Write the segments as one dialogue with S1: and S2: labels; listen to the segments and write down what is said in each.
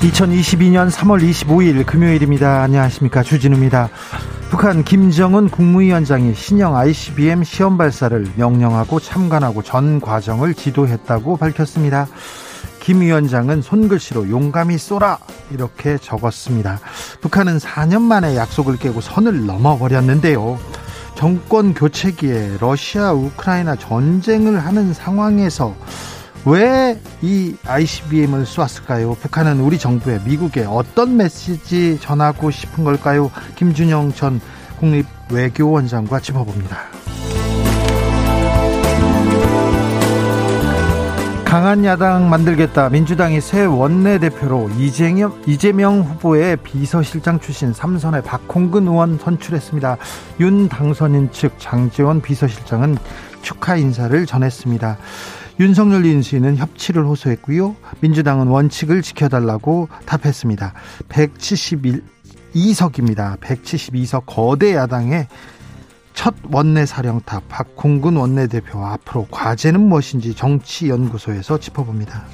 S1: 2022년 3월 25일 금요일입니다. 안녕하십니까. 주진우입니다. 북한 김정은 국무위원장이 신형 ICBM 시험 발사를 명령하고 참관하고 전 과정을 지도했다고 밝혔습니다. 김 위원장은 손글씨로 용감히 쏘라 이렇게 적었습니다. 북한은 4년 만에 약속을 깨고 선을 넘어버렸는데요. 정권 교체기에 러시아 우크라이나 전쟁을 하는 상황에서 왜 이 ICBM을 쏘았을까요? 북한은 우리 정부에 미국에 어떤 메시지 전하고 싶은 걸까요? 김준영 전 국립외교원장과 짚어봅니다. 강한 야당 만들겠다. 민주당이 새 원내대표로 이재명, 이재명 후보의 비서실장 출신 삼선의 박홍근 의원 선출했습니다. 윤 당선인 측 장재원 비서실장은 축하 인사를 전했습니다. 윤석열 인수위는 협치를 호소했고요. 민주당은 원칙을 지켜달라고 답했습니다. 172석입니다. 172석 거대 야당의 첫 원내 사령탑 박홍근 원내대표 앞으로 과제는 무엇인지 정치연구소에서 짚어봅니다.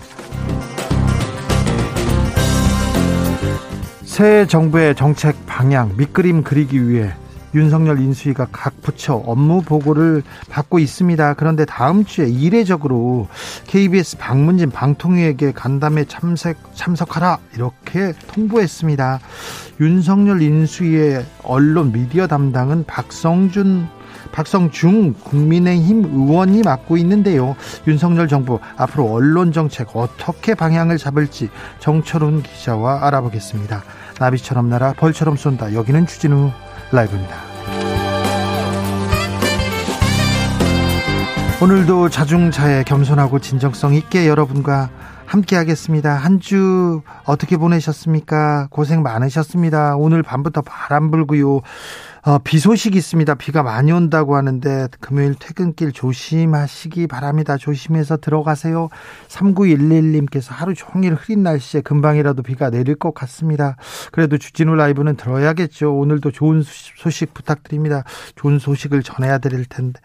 S1: 새 정부의 정책 방향 밑그림 그리기 위해 윤석열 인수위가 각 부처 업무 보고를 받고 있습니다. 그런데 다음 주에 이례적으로 KBS 방문진 방통위에게 간담회 참석, 참석하라 이렇게 통보했습니다. 윤석열 인수위의 언론 미디어 담당은 박성준 박성중 국민의힘 의원이 맡고 있는데요. 윤석열 정부 앞으로 언론 정책 어떻게 방향을 잡을지 정철훈 기자와 알아보겠습니다. 나비처럼 날아 벌처럼 쏜다. 여기는 주진우 라이브입니다. 오늘도 자중차에 겸손하고 진정성 있게 여러분과 함께 하겠습니다. 한 주 어떻게 보내셨습니까? 고생 많으셨습니다. 오늘 밤부터 바람 불고요. 어, 비 소식이 있습니다. 비가 많이 온다고 하는데 금요일 퇴근길 조심하시기 바랍니다. 조심해서 들어가세요. 3911님께서 하루 종일 흐린 날씨에 금방이라도 비가 내릴 것 같습니다. 그래도 주진우 라이브는 들어야겠죠. 오늘도 좋은 소식 부탁드립니다. 좋은 소식을 전해야 될 텐데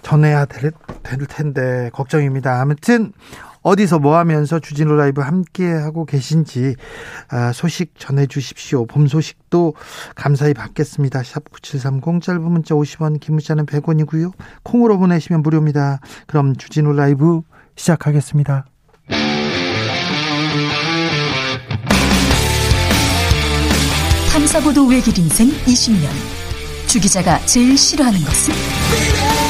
S1: 전해야 될, 될 텐데 걱정입니다. 아무튼 어디서 뭐 하면서 주진우 라이브 함께 하고 계신지 아, 소식 전해 주십시오. 봄 소식도 감사히 받겠습니다. 샵 9730 짧은 문자 50원 긴 문자는 100원이고요. 콩으로 보내시면 무료입니다. 그럼 주진우 라이브 시작하겠습니다.
S2: 탐사보도 외길 인생 20년 주 기자가 제일 싫어하는 것은?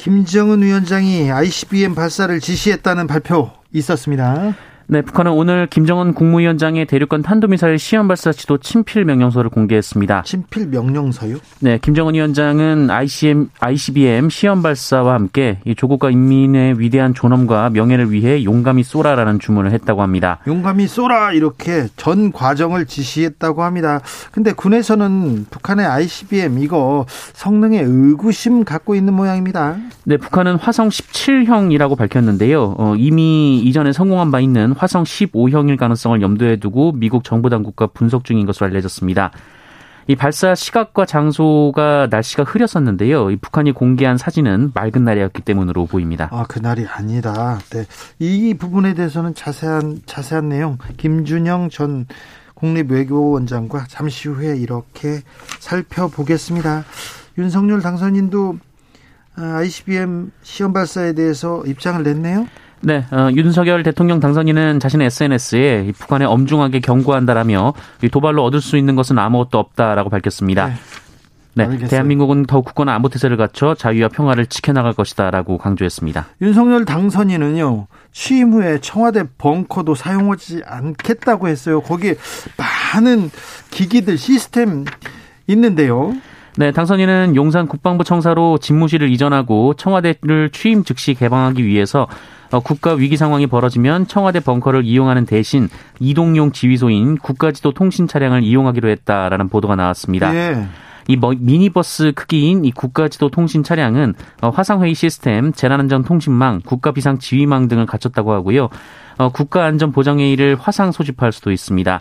S1: 김정은 위원장이 ICBM 발사를 지시했다는 발표 있었습니다.
S3: 네, 북한은 오늘 김정은 국무위원장의 대륙간 탄도미사일 시험 발사 지도 친필 명령서를 공개했습니다.
S1: 친필 명령서요?
S3: 네, 김정은 위원장은 ICM, ICBM 시험 발사와 함께 이 조국과 인민의 위대한 존엄과 명예를 위해 용감히 쏘라라는 주문을 했다고 합니다.
S1: 용감히 쏘라 이렇게 전 과정을 지시했다고 합니다. 근데 군에서는 북한의 ICBM 이거 성능에 의구심 갖고 있는 모양입니다.
S3: 네, 북한은 화성 17형이라고 밝혔는데요. 어, 이미 이전에 성공한 바 있는 화성 15형일 가능성을 염두에 두고 미국 정부 당국과 분석 중인 것으로 알려졌습니다. 이 발사 시각과 장소가 날씨가 흐렸었는데요. 이 북한이 공개한 사진은 맑은 날이었기 때문으로 보입니다.
S1: 아, 그날이 아니다. 네. 이 부분에 대해서는 자세한 자세한 내용 김준영 전 국립외교원장과 잠시 후에 이렇게 살펴보겠습니다. 윤석열 당선인도 ICBM 시험 발사에 대해서 입장을 냈네요.
S3: 네, 어, 윤석열 대통령 당선인은 자신의 SNS에 북한에 엄중하게 경고한다라며 도발로 얻을 수 있는 것은 아무것도 없다라고 밝혔습니다. 네. 네, 알겠어요. 대한민국은 더욱 굳건한 안보 태세를 갖춰 자유와 평화를 지켜나갈 것이다라고 강조했습니다.
S1: 윤석열 당선인은요 취임 후에 청와대 벙커도 사용하지 않겠다고 했어요. 거기에 많은 기기들 시스템 있는데요.
S3: 네, 당선인은 용산 국방부 청사로 집무실을 이전하고 청와대를 취임 즉시 개방하기 위해서 어, 국가 위기 상황이 벌어지면 청와대 벙커를 이용하는 대신 이동용 지휘소인 국가지도 통신 차량을 이용하기로 했다라는 보도가 나왔습니다. 예. 이 미니버스 크기인 이 국가지도 통신 차량은 어, 화상회의 시스템, 재난안전 통신망, 국가비상 지휘망 등을 갖췄다고 하고요. 어, 국가안전보장회의를 화상 소집할 수도 있습니다.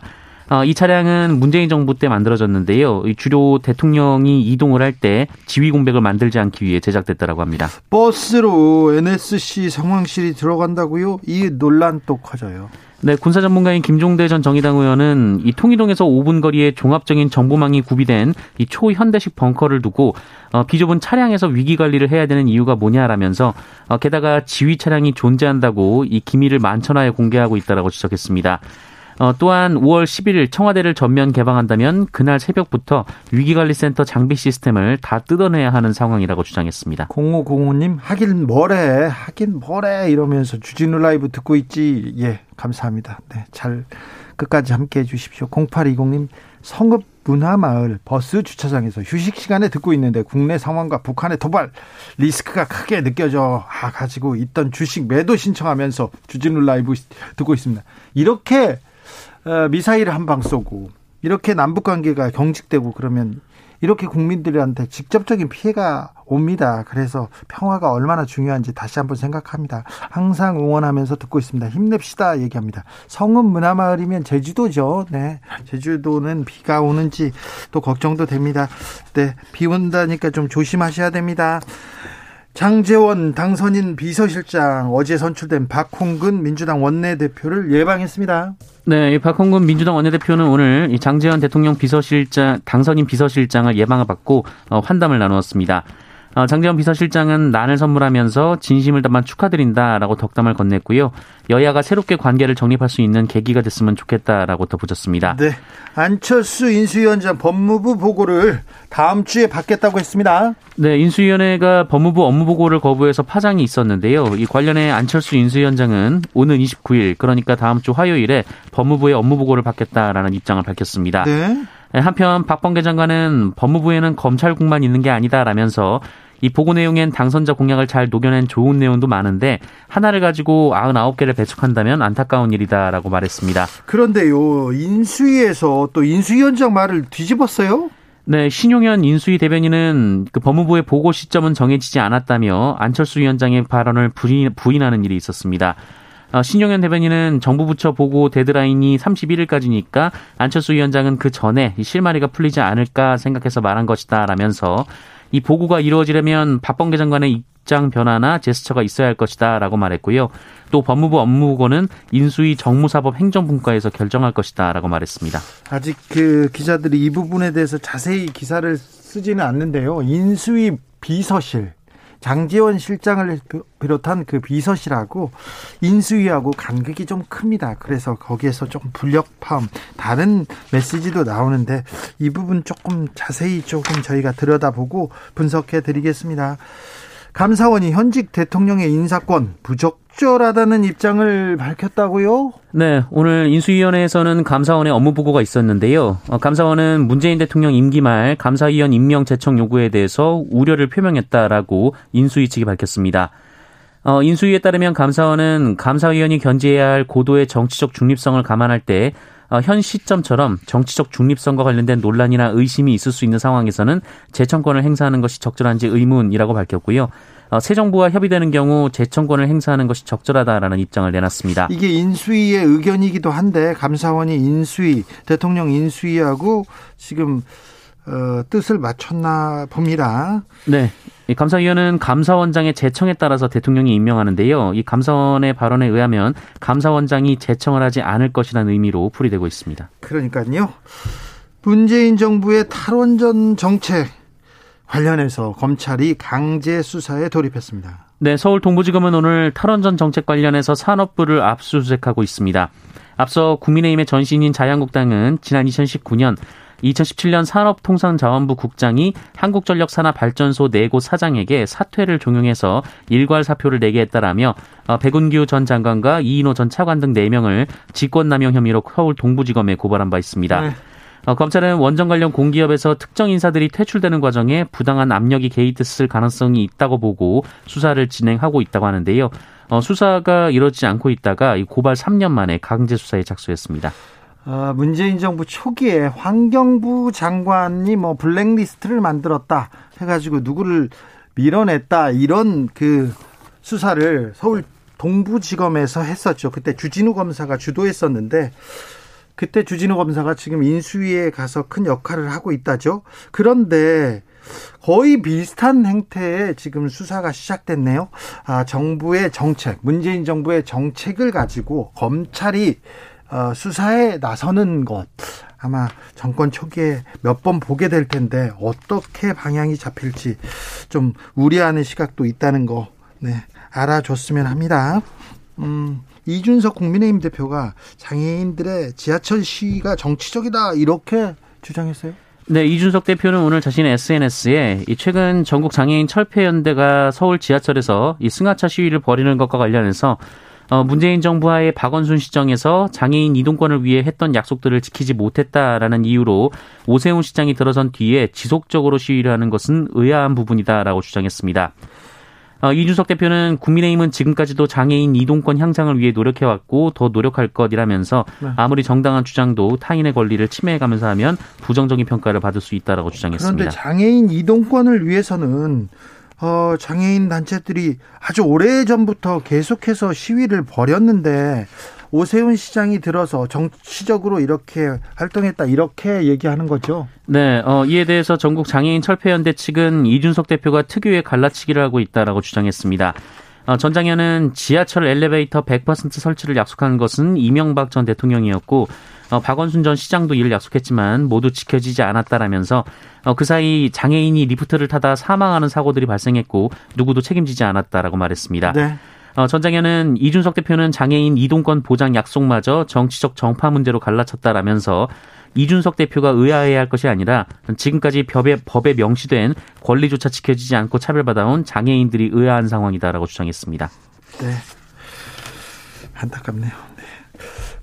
S3: 어, 이 차량은 문재인 정부 때 만들어졌는데요. 주로 대통령이 이동을 할 때 지휘 공백을 만들지 않기 위해 제작됐다고 합니다.
S1: 버스로 NSC 상황실이 들어간다고요? 이 논란 또 커져요.
S3: 네, 군사 전문가인 김종대 전 정의당 의원은 이 통일동에서 5분 거리에 종합적인 정보망이 구비된 이 초현대식 벙커를 두고 어, 비좁은 차량에서 위기 관리를 해야 되는 이유가 뭐냐라면서 어, 게다가 지휘 차량이 존재한다고 이 기밀을 만천하에 공개하고 있다라고 지적했습니다. 어, 또한 5월 11일 청와대를 전면 개방한다면 그날 새벽부터 위기관리센터 장비 시스템을 다 뜯어내야 하는 상황이라고 주장했습니다.
S1: 0505님 하긴 뭐래 하긴 뭐래 이러면서 주진우 라이브 듣고 있지 예 감사합니다. 네, 잘 끝까지 함께 해 주십시오. 0820님 성급 문화마을 버스 주차장에서 휴식 시간에 듣고 있는데 국내 상황과 북한의 도발 리스크가 크게 느껴져 아 가지고 있던 주식 매도 신청하면서 주진우 라이브 듣고 있습니다. 이렇게 어, 미사일 한 방 쏘고 이렇게 남북 관계가 경직되고 그러면 이렇게 국민들한테 직접적인 피해가 옵니다. 그래서 평화가 얼마나 중요한지 다시 한번 생각합니다. 항상 응원하면서 듣고 있습니다. 힘냅시다 얘기합니다. 성은 문화마을이면 제주도죠. 네. 제주도는 비가 오는지 또 걱정도 됩니다. 네. 비 온다니까 좀 조심하셔야 됩니다. 장재원 당선인 비서실장 어제 선출된 박홍근 민주당 원내대표를 예방했습니다.
S3: 네, 박홍근 민주당 원내대표는 오늘 장재원 대통령 비서실장 당선인 비서실장을 예방을 받고 어, 환담을 나누었습니다. 어, 장재원 비서실장은 난을 선물하면서 진심을 담아 축하드린다라고 덕담을 건넸고요. 여야가 새롭게 관계를 정립할 수 있는 계기가 됐으면 좋겠다라고 덧붙였습니다.
S1: 네. 안철수 인수위원장 법무부 보고를 다음 주에 받겠다고 했습니다.
S3: 네, 인수위원회가 법무부 업무 보고를 거부해서 파장이 있었는데요. 이 관련해 안철수 인수위원장은 오는 29일, 그러니까 다음 주 화요일에 법무부의 업무 보고를 받겠다라는 입장을 밝혔습니다. 네. 네, 한편 박범계 장관은 법무부에는 검찰국만 있는 게 아니다라면서 이 보고 내용엔 당선자 공약을 잘 녹여낸 좋은 내용도 많은데 하나를 가지고 99개를 배척한다면 안타까운 일이다라고 말했습니다.
S1: 그런데요. 인수위에서 또 인수위원장 말을 뒤집었어요?
S3: 네, 신용현 인수위 대변인은 그 법무부의 보고 시점은 정해지지 않았다며 안철수 위원장의 발언을 부인, 부인하는 일이 있었습니다. 어, 신용현 대변인은 정부 부처 보고 데드라인이 31일까지니까 안철수 위원장은 그 전에 실마리가 풀리지 않을까 생각해서 말한 것이다라면서 이 보고가 이루어지려면 박범계 장관의 입장 변화나 제스처가 있어야 할 것이다라고 말했고요. 또 법무부 업무보고는 인수위 정무사법 행정분과에서 결정할 것이다라고 말했습니다.
S1: 아직 그 기자들이 이 부분에 대해서 자세히 기사를 쓰지는 않는데요. 인수위 비서실 장지원 실장을 비롯한 그 비서실하고 인수위하고 간극이 좀 큽니다. 그래서 거기에서 조금 불력함, 다른 메시지도 나오는데 이 부분 조금 자세히 조금 저희가 들여다보고 분석해 드리겠습니다. 감사원이 현직 대통령의 인사권 부적절하다는 입장을 밝혔다고요?
S3: 네, 오늘 인수위원회에서는 감사원의 업무 보고가 있었는데요. 어, 감사원은 문재인 대통령 임기 말 감사위원 임명 제청 요구에 대해서 우려를 표명했다라고 인수위 측이 밝혔습니다. 어, 인수위에 따르면 감사원은 감사위원이 견지해야 할 고도의 정치적 중립성을 감안할 때 어, 현 시점처럼 정치적 중립성과 관련된 논란이나 의심이 있을 수 있는 상황에서는 재청권을 행사하는 것이 적절한지 의문이라고 밝혔고요. 어, 새 정부와 협의되는 경우 재청권을 행사하는 것이 적절하다라는 입장을 내놨습니다.
S1: 이게 인수위의 의견이기도 한데 감사원이 인수위 대통령 인수위하고 지금 어, 뜻을 맞췄나 봅니다.
S3: 네. 이 감사위원은 감사원장의 재청에 따라서 대통령이 임명하는데요. 이 감사원의 발언에 의하면 감사원장이 재청을 하지 않을 것이라는 의미로 풀이되고 있습니다.
S1: 그러니까요. 문재인 정부의 탈원전 정책 관련해서 검찰이 강제 수사에 돌입했습니다.
S3: 네, 서울 동부지검은 오늘 탈원전 정책 관련해서 산업부를 압수수색하고 있습니다. 앞서 국민의힘의 전신인 자유한국당은 지난 2019년 2017년 산업통상자원부 국장이 한국전력 산하발전소 네곳 사장에게 사퇴를 종용해서 일괄 사표를 내게 했다라며 어, 백운규 전 장관과 이인호 전 차관 등 4명을 직권남용 혐의로 서울 동부지검에 고발한 바 있습니다. 네. 어, 검찰은 원전 관련 공기업에서 특정 인사들이 퇴출되는 과정에 부당한 압력이 개입됐을 가능성이 있다고 보고 수사를 진행하고 있다고 하는데요. 어, 수사가 이루어지지 않고 있다가 고발 3년 만에 강제 수사에 착수했습니다.
S1: 어, 문재인 정부 초기에 환경부 장관이 뭐 블랙리스트를 만들었다 해가지고 누구를 밀어냈다 이런 그 수사를 서울 동부지검에서 했었죠. 그때 주진우 검사가 주도했었는데 그때 주진우 검사가 지금 인수위에 가서 큰 역할을 하고 있다죠. 그런데 거의 비슷한 행태에 지금 수사가 시작됐네요. 아, 정부의 정책, 문재인 정부의 정책을 가지고 검찰이 어, 수사에 나서는 것 아마 정권 초기에 몇 번 보게 될 텐데 어떻게 방향이 잡힐지 좀 우려하는 시각도 있다는 거 네, 알아줬으면 합니다. 음, 이준석 국민의힘 대표가 장애인들의 지하철 시위가 정치적이다 이렇게 주장했어요.
S3: 네, 이준석 대표는 오늘 자신의 SNS에 최근 전국 장애인 철폐연대가 서울 지하철에서 이 승하차 시위를 벌이는 것과 관련해서 어, 문재인 정부와의 박원순 시정에서 장애인 이동권을 위해 했던 약속들을 지키지 못했다라는 이유로 오세훈 시장이 들어선 뒤에 지속적으로 시위를 하는 것은 의아한 부분이다라고 주장했습니다. 어, 이준석 대표는 국민의힘은 지금까지도 장애인 이동권 향상을 위해 노력해왔고 더 노력할 것이라면서 네. 아무리 정당한 주장도 타인의 권리를 침해해가면서 하면 부정적인 평가를 받을 수 있다라고 주장했습니다.
S1: 그런데 장애인 이동권을 위해서는 어, 장애인 단체들이 아주 오래 전부터 계속해서 시위를 벌였는데 오세훈 시장이 들어서 정치적으로 이렇게 활동했다 이렇게 얘기하는 거죠.
S3: 네, 어, 이에 대해서 전국 장애인 철폐연대 측은 이준석 대표가 특유의 갈라치기를 하고 있다라고 주장했습니다. 어, 전장연은 지하철 엘리베이터 100% 설치를 약속한 것은 이명박 전 대통령이었고 어, 박원순 전 시장도 이를 약속했지만 모두 지켜지지 않았다라면서 어, 그 사이 장애인이 리프트를 타다 사망하는 사고들이 발생했고 누구도 책임지지 않았다라고 말했습니다. 네. 어, 전 장현은 이준석 대표는 장애인 이동권 보장 약속마저 정치적 정파 문제로 갈라쳤다라면서 이준석 대표가 의아해야 할 것이 아니라 지금까지 법에, 법에 명시된 권리조차 지켜지지 않고 차별받아온 장애인들이 의아한 상황이다라고 주장했습니다.
S1: 네. 안타깝네요.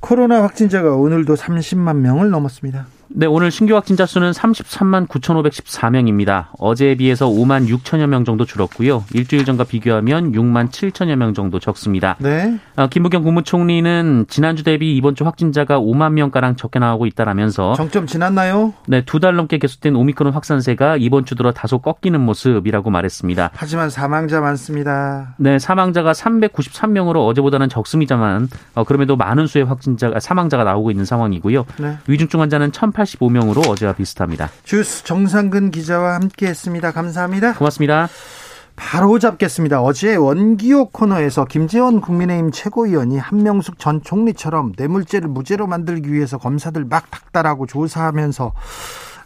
S1: 네. 코로나 확진자가 오늘도 30만 명을 넘었습니다.
S3: 네, 오늘 신규 확진자 수는 33만 9,514명입니다. 어제에 비해서 5만 6천여 명 정도 줄었고요. 일주일 전과 비교하면 6만 7천여 명 정도 적습니다. 네. 어, 김부겸 국무총리는 지난주 대비 이번 주 확진자가 5만 명가량 적게 나오고 있다라면서
S1: 정점 지났나요?
S3: 네, 두 달 넘게 계속된 오미크론 확산세가 이번 주 들어 다소 꺾이는 모습이라고 말했습니다.
S1: 하지만 사망자 많습니다.
S3: 네, 사망자가 393명으로 어제보다는 적습니다만 어, 그럼에도 많은 수의 확진자가 사망자가 나오고 있는 상황이고요. 네. 위중증 환자는 1 1,085명으로 어제와 비슷합니다.
S1: 주스 정상근 기자와 함께했습니다. 감사합니다.
S3: 고맙습니다.
S1: 바로 잡겠습니다. 어제 원기호 코너에서 김재원 국민의힘 최고위원이 한명숙 전 총리처럼 뇌물죄를 무죄로 만들기 위해서 검사들 막 닥달하고 조사하면서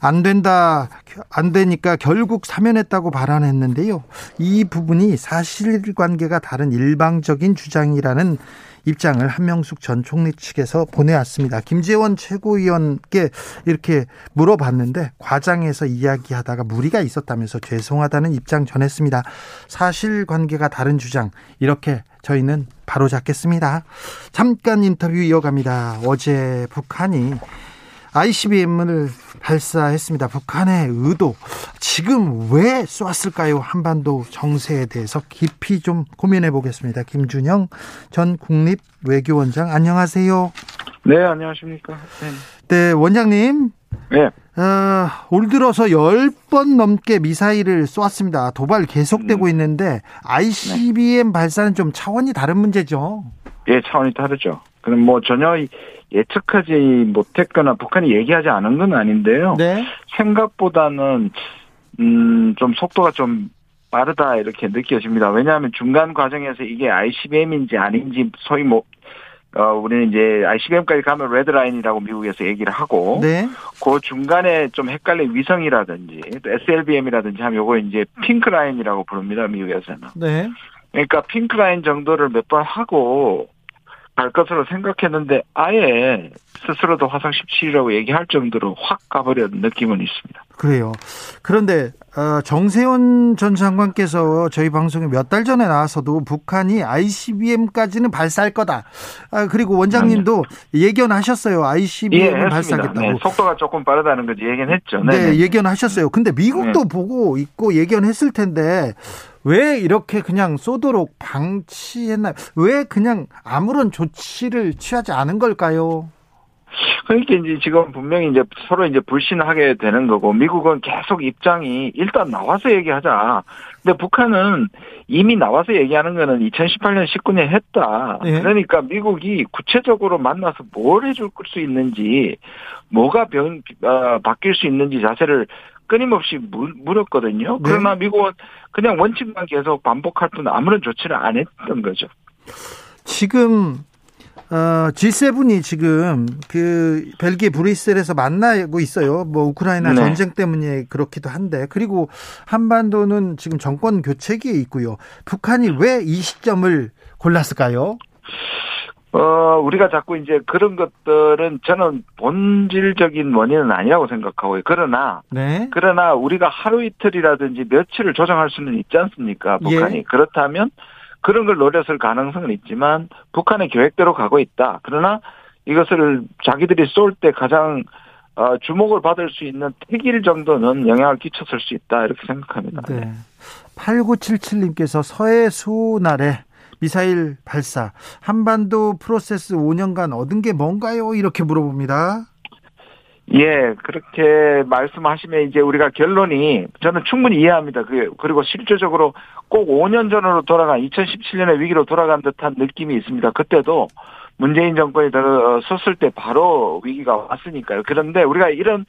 S1: 안 된다, 안 되니까 결국 사면했다고 발언했는데요. 이 부분이 사실관계가 다른 일방적인 주장이라는 입장을 한명숙 전 총리 측에서 보내왔습니다. 김재원 최고위원께 이렇게 물어봤는데 과장해서 이야기하다가 무리가 있었다면서 죄송하다는 입장 전했습니다. 사실관계가 다른 주장 이렇게 저희는 바로 잡겠습니다. 잠깐 인터뷰 이어갑니다. 어제 북한이 ICBM을 발사했습니다. 북한의 의도 지금 왜 쏘았을까요? 한반도 정세에 대해서 깊이 좀 고민해 보겠습니다. 김준영 전 국립 외교원장 안녕하세요.
S4: 네, 안녕하십니까. 네,
S1: 네 원장님. 네. 어, 올 들어서 10번 넘게 미사일을 쏘았습니다. 도발 계속되고 음. 있는데 ICBM 네. 발사는 좀 차원이 다른 문제죠.
S4: 예, 차원이 다르죠. 그럼 뭐 전혀 예측하지 못했거나 북한이 얘기하지 않은 건 아닌데요. 네. 생각보다는 음, 좀 속도가 좀 빠르다 이렇게 느껴집니다. 왜냐하면 중간 과정에서 이게 ICBM인지 아닌지 소위 뭐 어, 우리는 이제 ICBM까지 가면 레드라인이라고 미국에서 얘기를 하고, 네. 그 중간에 좀 헷갈린 위성이라든지, SLBM이라든지 하면 요거 이제 핑크라인이라고 부릅니다, 미국에서는. 네. 그러니까 핑크라인 정도를 몇 번 하고, 갈 것으로 생각했는데 아예 스스로도 화성 17이라고 얘기할 정도로 확 가버렸는 느낌은 있습니다.
S1: 그래요. 그런데 어, 정세훈 전 장관께서 저희 방송에 몇 달 전에 나와서도 북한이 ICBM까지는 발사할 거다. 아, 그리고 원장님도 예견하셨어요. ICBM 예, 발사하겠다고. 네,
S4: 속도가 조금 빠르다는 거지 예견했죠. 네,
S1: 네 예견하셨어요. 근데 미국도 네. 보고 있고 예견했을 텐데 왜 이렇게 그냥 쏘도록 방치했나요? 왜 그냥 아무런 조치를 취하지 않은 걸까요?
S4: 그러니까 이제 지금 분명히 이제 서로 이제 불신하게 되는 거고 미국은 계속 입장이 일단 나와서 얘기하자. 근데 북한은 이미 나와서 얘기하는 거는 2018년 19년 했다. 네. 그러니까 미국이 구체적으로 만나서 뭘 해줄 수 있는지 뭐가 변 어, 바뀔 수 있는지 자세를 끊임없이 물었거든요. 네. 그러나 미국은 그냥 원칙만 계속 반복할 뿐 아무런 조치를 안 했던 거죠.
S1: 지금 어, G7이 지금 그 벨기에 브뤼셀에서 만나고 있어요. 뭐 우크라이나 네. 전쟁 때문에 그렇기도 한데 그리고 한반도는 지금 정권 교체기에 있고요. 북한이 왜 이 시점을 골랐을까요?
S4: 어, 우리가 자꾸 이제 그런 것들은 저는 본질적인 원인은 아니라고 생각하고요. 그러나, 네. 그러나 우리가 하루 이틀이라든지 며칠을 조정할 수는 있지 않습니까? 북한이. 예. 그렇다면 그런 걸 노렸을 가능성은 있지만 북한의 계획대로 가고 있다. 그러나 이것을 자기들이 쏠 때 가장 어, 주목을 받을 수 있는 태길 정도는 영향을 끼쳤을 수 있다. 이렇게 생각합니다. 네.
S1: 8977님께서 서해 수날에 미사일 발사, 한반도 프로세스 5년간 얻은 게 뭔가요? 이렇게 물어봅니다.
S4: 예, 그렇게 말씀하시면 이제 우리가 결론이 저는 충분히 이해합니다. 그리고 실질적으로 꼭 5년 전으로 돌아간 2017년의 위기로 돌아간 듯한 느낌이 있습니다. 그때도 문재인 정권이 들어섰을 때 바로 위기가 왔으니까요. 그런데 우리가 이런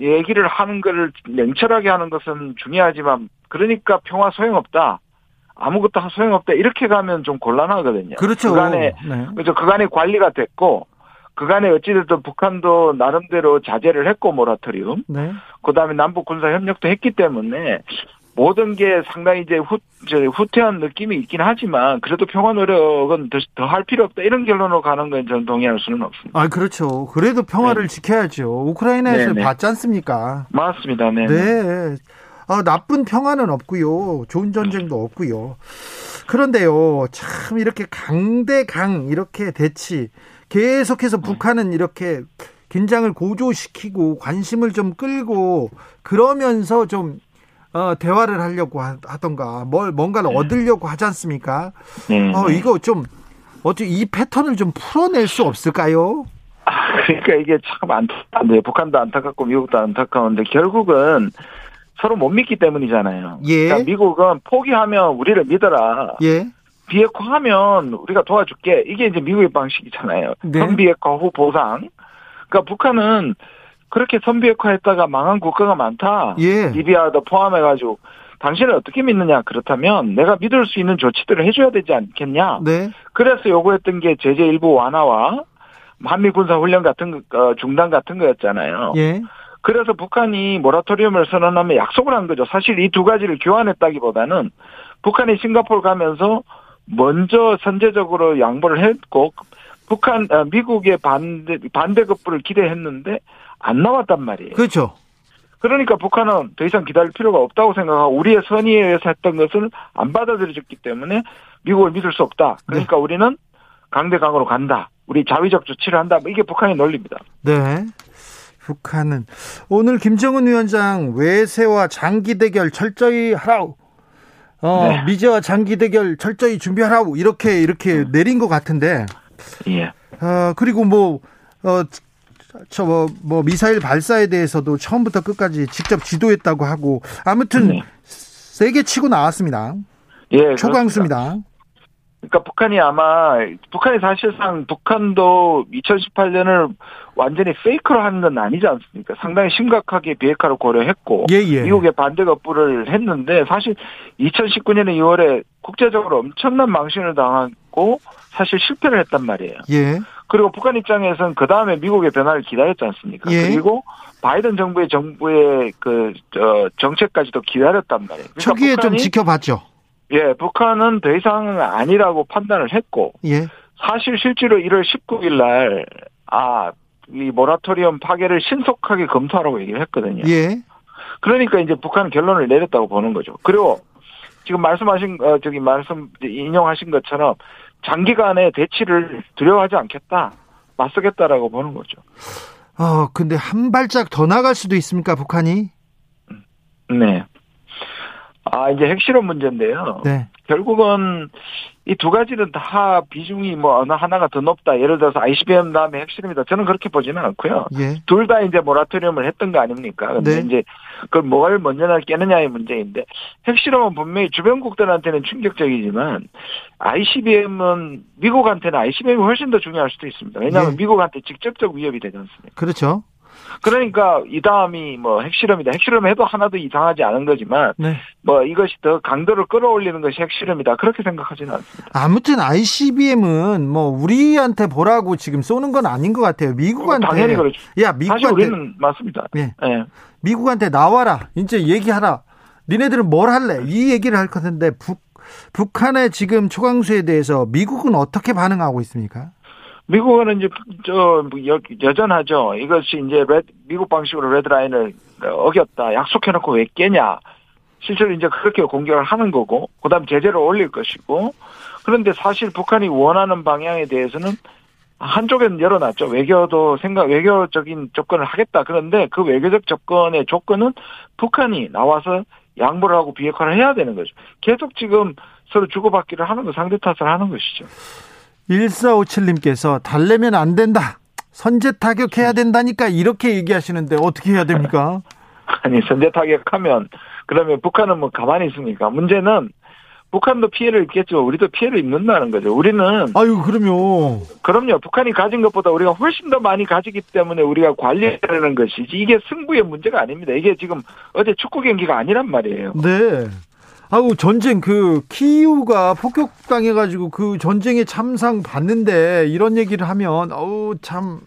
S4: 얘기를 하는 것을 냉철하게 하는 것은 중요하지만 그러니까 평화 소용없다. 아무것도 소용없다 이렇게 가면 좀 곤란하거든요.
S1: 그렇죠.
S4: 그간에 네. 그렇죠. 그간에 관리가 됐고 그간에 어찌됐든 북한도 나름대로 자제를 했고 모라토리움. 네. 그다음에 남북 군사 협력도 했기 때문에 모든 게 상당히 이제 후, 후퇴한 느낌이 있긴 하지만 그래도 평화 노력은 더 할 필요 없다 이런 결론으로 가는 건 저는 동의할 수는 없습니다.
S1: 아 그렇죠. 그래도 평화를 네. 지켜야죠. 우크라이나에서 네네. 네. 봤지 않습니까?
S4: 맞습니다. 네.
S1: 네. 아, 나쁜 평화는 없고요. 좋은 전쟁도 없고요. 그런데요, 참 이렇게 강대강 이렇게 대치 계속해서 네. 북한은 이렇게 긴장을 고조시키고 관심을 좀 끌고 그러면서 좀 어, 대화를 하려고 하던가 뭘 뭔가를 네. 얻으려고 하지 않습니까? 네. 어, 이거 좀 어떻게 이 패턴을 좀 풀어낼 수 없을까요?
S4: 아, 그러니까 이게 참 안타까운데 북한도 안타깝고 미국도 안타까운데 결국은 서로 못 믿기 때문이잖아요. 예. 그러니까 미국은 포기하면 우리를 믿어라. 예. 비핵화하면 우리가 도와줄게. 이게 이제 미국의 방식이잖아요. 네. 선비핵화 후 보상. 그러니까 북한은 그렇게 선비핵화했다가 망한 국가가 많다. 예. 리비아도 포함해가지고 당신을 어떻게 믿느냐 그렇다면 내가 믿을 수 있는 조치들을 해줘야 되지 않겠냐. 네. 그래서 요구했던 게 제재 일부 완화와 한미 군사 훈련 같은 어, 중단 같은 거였잖아요. 예. 그래서 북한이 모라토리움을 선언하면 약속을 한 거죠. 사실 이 두 가지를 교환했다기보다는 북한이 싱가포르 가면서 먼저 선제적으로 양보를 했고 북한 아, 미국의 반대 반대급부를 기대했는데 안 나왔단 말이에요.
S1: 그렇죠.
S4: 그러니까 북한은 더 이상 기다릴 필요가 없다고 생각하고 우리의 선의에 의해서 했던 것을 안 받아들여졌기 때문에 미국을 믿을 수 없다. 그러니까 네. 우리는 강대강으로 간다. 우리 자위적 조치를 한다. 뭐 이게 북한의 논리입니다.
S1: 네. 북한은 오늘 김정은 위원장 외세와 장기 대결 철저히 하라고 어, 네. 미제와 장기 대결 철저히 준비하라고 이렇게 이렇게 음. 내린 것 같은데. 예. 어, 그리고 뭐, 어, 저, 뭐, 뭐, 미사일 발사에 대해서도 처음부터 끝까지 직접 지도했다고 하고, 아무튼, 네. 세게 치고 나왔습니다. 예. 초강수입니다.
S4: 그 러니까 북한이 아마 북한이 사실상 북한도 2018년을 완전히 페이크로 하는 건 아니지 않습니까? 상당히 심각하게 비핵화를 고려했고 예, 예. 미국의 반대 거부를 했는데 사실 2019년에 2월에 국제적으로 엄청난 망신을 당하고 사실 실패를 했단 말이에요. 예. 그리고 북한 입장에서는 그 다음에 미국의 변화를 기다렸지 않습니까? 예. 그리고 바이든 정부의 정부의 그, 저, 정책까지도 기다렸단 말이에요.
S1: 그러니까 초기에 좀 지켜봤죠.
S4: 예, 북한은 더 이상 아니라고 판단을 했고. 예. 사실 실제로 1월 19일 날, 아, 이 모라토리엄 파괴를 신속하게 검토하라고 얘기를 했거든요. 예. 그러니까 이제 북한은 결론을 내렸다고 보는 거죠. 그리고 지금 말씀하신, 어, 저기 말씀, 인용하신 것처럼 장기간의 대치를 두려워하지 않겠다. 맞서겠다라고 보는 거죠.
S1: 어, 근데 한 발짝 더 나갈 수도 있습니까, 북한이?
S4: 네. 아, 이제 핵실험 문제인데요. 네. 결국은 이 두 가지는 다 비중이 뭐 어느 하나가 더 높다. 예를 들어서 ICBM 다음에 핵실험이다. 저는 그렇게 보지는 않고요. 예. 둘다 이제 모라토리움을 했던 거 아닙니까? 근데 네. 이제 그걸 뭘 먼저 깨느냐의 문제인데 핵실험은 분명히 주변국들한테는 충격적이지만 ICBM은 미국한테는 ICBM이 훨씬 더 중요할 수도 있습니다. 왜냐하면 예. 미국한테 직접적 위협이 되지 않습니까?
S1: 그렇죠.
S4: 그러니까 이 다음이 뭐 핵실험이다. 핵실험 해도 하나도 이상하지 않은 거지만 네. 뭐 이것이 더 강도를 끌어올리는 것이 핵실험이다. 그렇게 생각하지는 않습니다.
S1: 아무튼 ICBM은 뭐 우리한테 보라고 지금 쏘는 건 아닌 것 같아요. 미국한테
S4: 당연히 그렇죠.
S1: 야 미국한테
S4: 사실 우리는 맞습니다. 네. 네.
S1: 미국한테 나와라. 이제 얘기하라. 니네들은 뭘 할래? 이 얘기를 할 것인데 북 북한의 지금 초강수에 대해서 미국은 어떻게 반응하고 있습니까?
S4: 미국은 이제 저 여전하죠. 이것이 이제 레드, 미국 방식으로 레드라인을 어겼다. 약속해놓고 왜 깨냐. 실제로 이제 그렇게 공격을 하는 거고, 그 다음 제재를 올릴 것이고, 그런데 사실 북한이 원하는 방향에 대해서는 한쪽에는 열어놨죠. 외교도 생각, 외교적인 접근을 하겠다. 그런데 그 외교적 접근의 조건은 북한이 나와서 양보를 하고 비핵화를 해야 되는 거죠. 계속 지금 서로 주고받기를 하는 거, 상대 탓을 하는 것이죠.
S1: 1457님께서 달래면 안 된다. 선제 타격해야 된다니까 이렇게 얘기하시는데 어떻게 해야 됩니까?
S4: 아니 선제 타격하면 그러면 북한은 뭐 가만히 있습니까? 문제는 북한도 피해를 입겠죠. 우리도 피해를 입는다는 거죠. 우리는
S1: 아유 그럼요.
S4: 그럼요. 북한이 가진 것보다 우리가 훨씬 더 많이 가지기 때문에 우리가 관리하는 것이지 이게 승부의 문제가 아닙니다. 이게 지금 어제 축구 경기가 아니란 말이에요.
S1: 네. 아우 전쟁 그 키이우가 폭격당해 가지고 그 전쟁에 참상 받는데 이런 얘기를 하면 어우 참.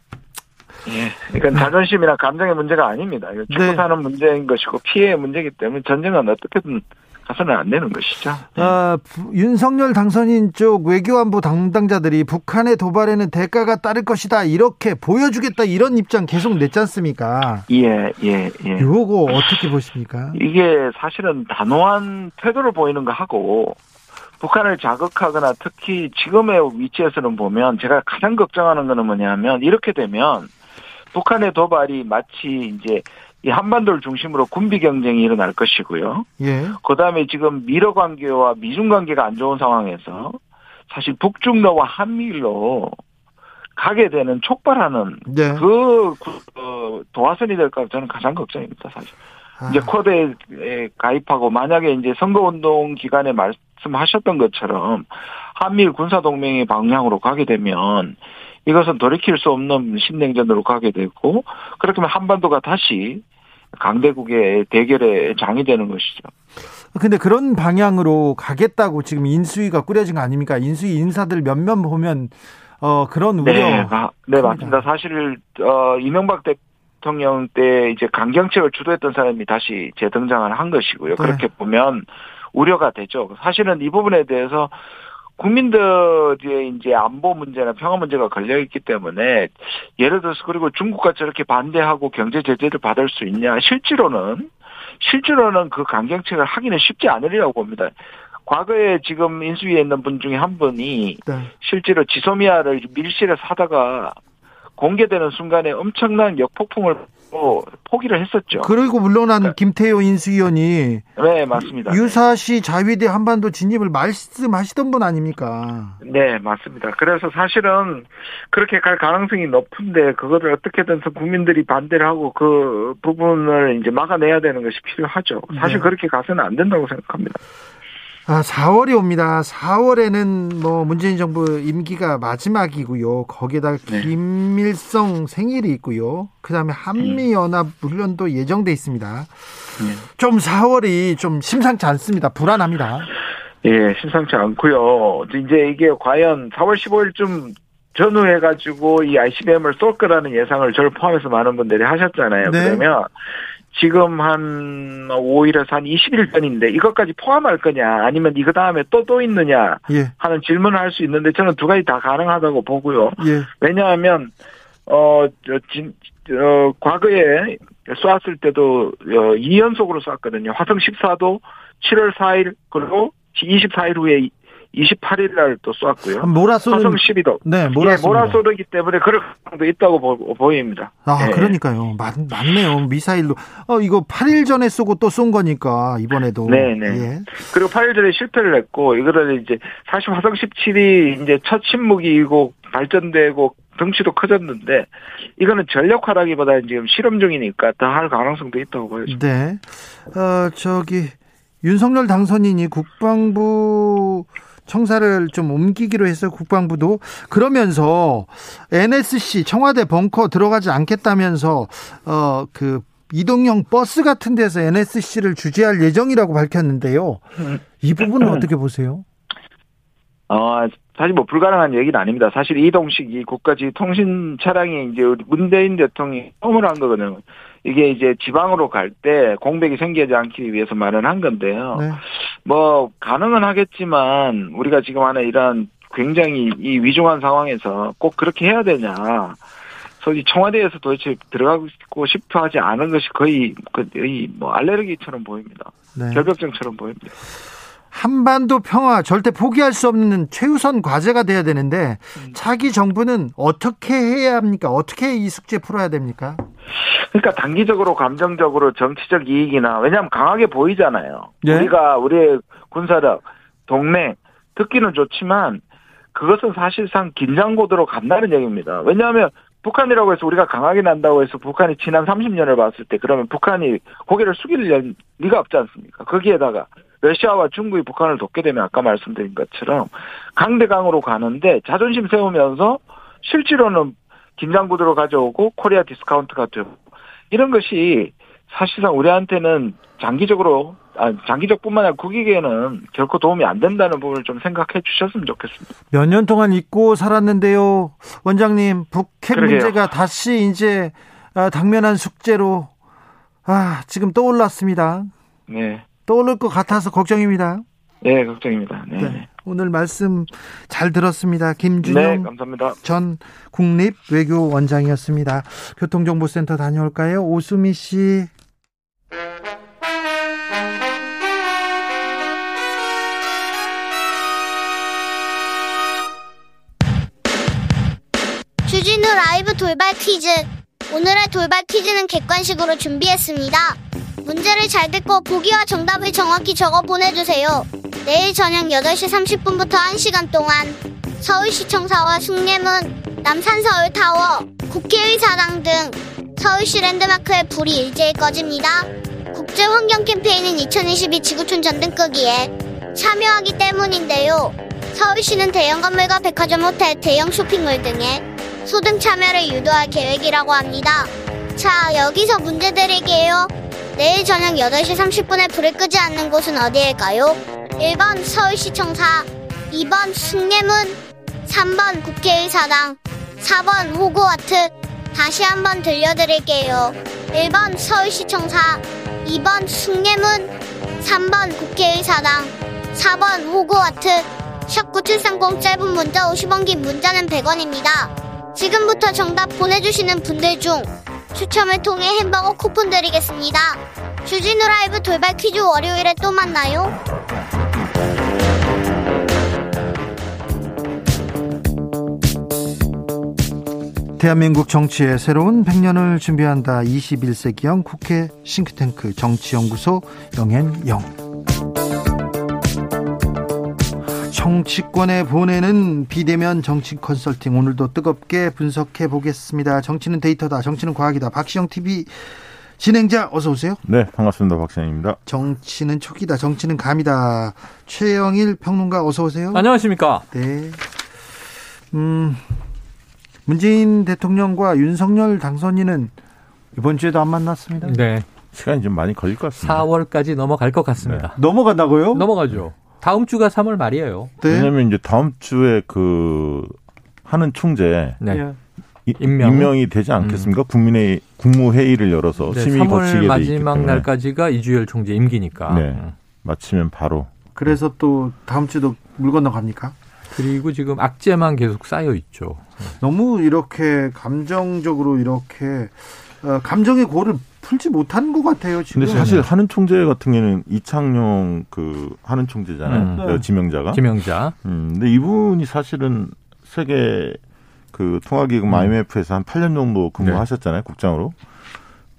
S4: 예, 그러니까 자존심이나 감정의 문제가 아닙니다. 이거 죽고 네. 사는 문제인 것이고 피해의 문제이기 때문에 전쟁은 어떻게든 가서는 안 되는 것이죠.
S1: 네. 아, 윤석열 당선인 쪽 외교안보 담당자들이 북한의 도발에는 대가가 따를 것이다 이렇게 보여주겠다 이런 입장 계속 냈지 않습니까?
S4: 예, 예, 예.
S1: 요거 어떻게 보십니까?
S4: 이게 사실은 단호한 태도를 보이는 거 하고 북한을 자극하거나 특히 지금의 위치에서는 보면 제가 가장 걱정하는 거는 뭐냐면 이렇게 되면 북한의 도발이 마치 이제 이 한반도를 중심으로 군비 경쟁이 일어날 것이고요. 예. 그다음에 지금 미러 관계와 미중 관계가 안 좋은 상황에서 사실 북중러와 한미일로 가게 되는 촉발하는 네. 그, 그 도화선이 될까 저는 가장 걱정입니다, 사실. 아. 이제 쿼드에 가입하고 만약에 이제 선거운동 기간에 말씀하셨던 것처럼 한미일 군사동맹의 방향으로 가게 되면 이것은 돌이킬 수 없는 신냉전으로 가게 되고 그렇게 하면 한반도가 다시 강대국의 대결의 장이 되는 것이죠.
S1: 근데 그런 방향으로 가겠다고 지금 인수위가 꾸려진 거 아닙니까? 인수위 인사들 몇몇 보면 어 그런 우려.
S4: 네, 아, 네 맞습니다. 사실 어 이명박 대통령 때 이제 강경책을 주도했던 사람이 다시 재등장을 한 것이고요. 네. 그렇게 보면 우려가 되죠. 사실은 이 부분에 대해서 국민들의 이제 안보 문제나 평화 문제가 걸려 있기 때문에 예를 들어서 그리고 중국과 저렇게 반대하고 경제 제재를 받을 수 있냐 실제로는 실제로는 그 강경책을 하기는 쉽지 않으리라고 봅니다. 과거에 지금 인수위에 있는 분 중에 한 분이 네. 실제로 지소미아를 밀실에 사다가 공개되는 순간에 엄청난 역폭풍을 포기를 했었죠.
S1: 그리고 물러난 네. 김태효 인수위원이
S4: 네 맞습니다.
S1: 유사시 자위대 한반도 진입을 말씀하시던 분 아닙니까?
S4: 네 맞습니다. 그래서 사실은 그렇게 갈 가능성이 높은데 그것을 어떻게든 국민들이 반대를 하고 그 부분을 이제 막아내야 되는 것이 필요하죠. 사실 네. 그렇게 가서는 안 된다고 생각합니다.
S1: 아, 4월이 옵니다. 4월에는 뭐 문재인 정부 임기가 마지막이고요. 거기에다가 네. 김일성 생일이 있고요. 그다음에 한미 연합 훈련도 예정돼 있습니다. 네. 좀 4월이 좀 심상치 않습니다. 불안합니다.
S4: 예, 심상치 않고요. 이제 이게 과연 4월 15일쯤 전후해가지고 이 ICBM을 쏠 거라는 예상을 저를 포함해서 많은 분들이 하셨잖아요. 네. 그러면 지금 한 5일에서 한 20일 전인데 이것까지 포함할 거냐 아니면 이거 다음에 또또 있느냐 예. 하는 질문을 할 수 있는데 저는 두 가지 다 가능하다고 보고요. 예. 왜냐하면 어, 저, 진, 어, 과거에 쏘았을 때도 어, 2연속으로 쏘았거든요. 화성 14도 7월 4일 그리고 24일 후에 28일 날또 쏘았고요.
S1: 모라쏘는
S4: 화성 12도.
S1: 네,
S4: 모라쏘. 예, 모라쏘르기 때문에 그럴 가능성도 있다고 보, 입니다
S1: 아, 네. 그러니까요. 맞, 맞네요. 미사일로. 어, 이거 8일 전에 쏘고 또 쏜 거니까 이번에도.
S4: 네, 네. 예. 그리고 8일 전에 실패를 했고 이거를 이제 사실 화성 17이 이제 첫 침묵이고 발전되고 덩치도 커졌는데 이거는 전력화라기보다는 지금 실험 중이니까 더 할 가능성도 있다고 보여요.
S1: 네. 어, 저기 윤석열 당선인이 국방부 청사를 좀 옮기기로 해서 국방부도 그러면서 NSC 청와대 벙커 들어가지 않겠다면서 어 그 이동형 버스 같은 데서 NSC를 주재할 예정이라고 밝혔는데요. 이 부분은 어떻게 보세요?
S4: 어, 사실 뭐 불가능한 얘기는 아닙니다. 사실 이동식 이 국가지 통신 차량이 이제 문재인 대통령이 처음으로 한 거거든요. 이게 이제 지방으로 갈 때 공백이 생기지 않기 위해서 마련한 건데요. 네. 뭐 가능은 하겠지만 우리가 지금 하는 이런 굉장히 이 위중한 상황에서 꼭 그렇게 해야 되냐. 소위 청와대에서 도대체 들어가고 싶어 하지 않은 것이 거의 거의 뭐 알레르기처럼 보입니다. 네. 결벽증처럼 보입니다.
S1: 한반도 평화 절대 포기할 수 없는 최우선 과제가 돼야 되는데 음. 차기 정부는 어떻게 해야 합니까? 어떻게 이 숙제 풀어야 됩니까?
S4: 그러니까 단기적으로 감정적으로 정치적 이익이나 왜냐하면 강하게 보이잖아요. 네? 우리가 우리의 군사력, 동맹 듣기는 좋지만 그것은 사실상 긴장 고도로 간다는 얘기입니다. 왜냐하면 북한이라고 해서 우리가 강하게 난다고 해서 북한이 지난 30년을 봤을 때 그러면 북한이 고개를 숙일 리가 없지 않습니까? 거기에다가 러시아와 중국이 북한을 돕게 되면 아까 말씀드린 것처럼 강대강으로 가는데 자존심 세우면서 실제로는 긴장 구도로 가져오고 코리아 디스카운트가 되고 이런 것이 사실상 우리한테는 장기적으로 아, 장기적뿐만 아니라 국익에는 결코 도움이 안 된다는 부분을 좀 생각해 주셨으면 좋겠습니다.
S1: 몇 년 동안 잊고 살았는데요, 원장님 북핵 그러게요. 문제가 다시 이제 아, 당면한 숙제로 아 지금 떠올랐습니다. 네. 떠오를 것 같아서 걱정입니다.
S4: 네, 걱정입니다. 네. 네.
S1: 오늘 말씀 잘 들었습니다. 김준영
S4: 네, 감사합니다.
S1: 전 국립 외교원장이었습니다. 교통정보센터 다녀올까요? 오수미 씨.
S5: 주진우 라이브 돌발 퀴즈. 오늘의 돌발 퀴즈는 객관식으로 준비했습니다. 문제를 잘 듣고 보기와 정답을 정확히 적어 보내주세요. 내일 저녁 8시 30분부터 1시간 동안 서울시청사와 숭례문, 남산서울타워, 국회의사당 등 서울시 랜드마크의 불이 일제히 꺼집니다. 국제환경 캠페인은 2022 지구촌 전등 끄기에 참여하기 때문인데요. 서울시는 대형 건물과 백화점 호텔, 대형 쇼핑몰 등의 소등 참여를 유도할 계획이라고 합니다. 자, 여기서 문제 드릴게요. 내일 저녁 8시 30분에 불을 끄지 않는 곳은 어디일까요? 1번 서울시청사, 2번 숭례문, 3번 국회의사당, 4번 호그와트. 다시 한번 들려드릴게요. 1번 서울시청사, 2번 숭례문, 3번 국회의사당, 4번 호그와트. 샵 9730 짧은 문자 50원 긴 문자는 100원입니다. 지금부터 정답 보내주시는 분들 중 추첨을 통해 햄버거 쿠폰 드리겠습니다. 주진우 라이브 돌발 퀴즈 월요일에 또 만나요.
S1: 대한민국 정치의 새로운 100년을 준비한다. 21세기형 국회 싱크탱크 정치연구소 영앤영. 정치권에 보내는 비대면 정치 컨설팅 오늘도 뜨겁게 분석해 보겠습니다. 정치는 데이터다. 정치는 과학이다. 박시영 TV 진행자 어서 오세요.
S6: 네, 반갑습니다. 박찬입니다.
S1: 정치는 촉이다. 정치는 감이다. 최영일 평론가 어서 오세요.
S7: 안녕하십니까?
S1: 네. 음. 문재인 대통령과 윤석열 당선인은 이번 주에도 안 만났습니다.
S7: 네.
S6: 시간이 좀 많이 걸릴 것 같습니다.
S7: 4월까지 넘어갈 것 같습니다.
S1: 네. 넘어간다고요?
S7: 넘어가죠. 다음 주가 3월 말이에요.
S6: 네. 왜냐하면 이제 다음 주에 그 하는 총재 네. 임명. 이 되지 않겠습니까? 음. 국민의 국무회의를 열어서 네, 심의 거치게 돼
S7: 마지막 날까지가 이주열 총재 임기니까. 네.
S6: 마치면 바로.
S1: 그래서 또 다음 주도 물 건너 갑니까?
S7: 그리고 지금 악재만 계속 쌓여 있죠.
S1: 너무 이렇게 감정적으로 이렇게 어, 감정의 고를 풀지 못한 것 같아요. 지금.
S6: 근데 사실 하는 총재 같은 경우는 이창용 그 하는 총재잖아요. 음. 네. 지명자가.
S7: 지명자.
S6: 음, 근데 이분이 사실은 세계 그 통화기금 음. IMF에서 한 8년 정도 근무하셨잖아요. 네. 국장으로.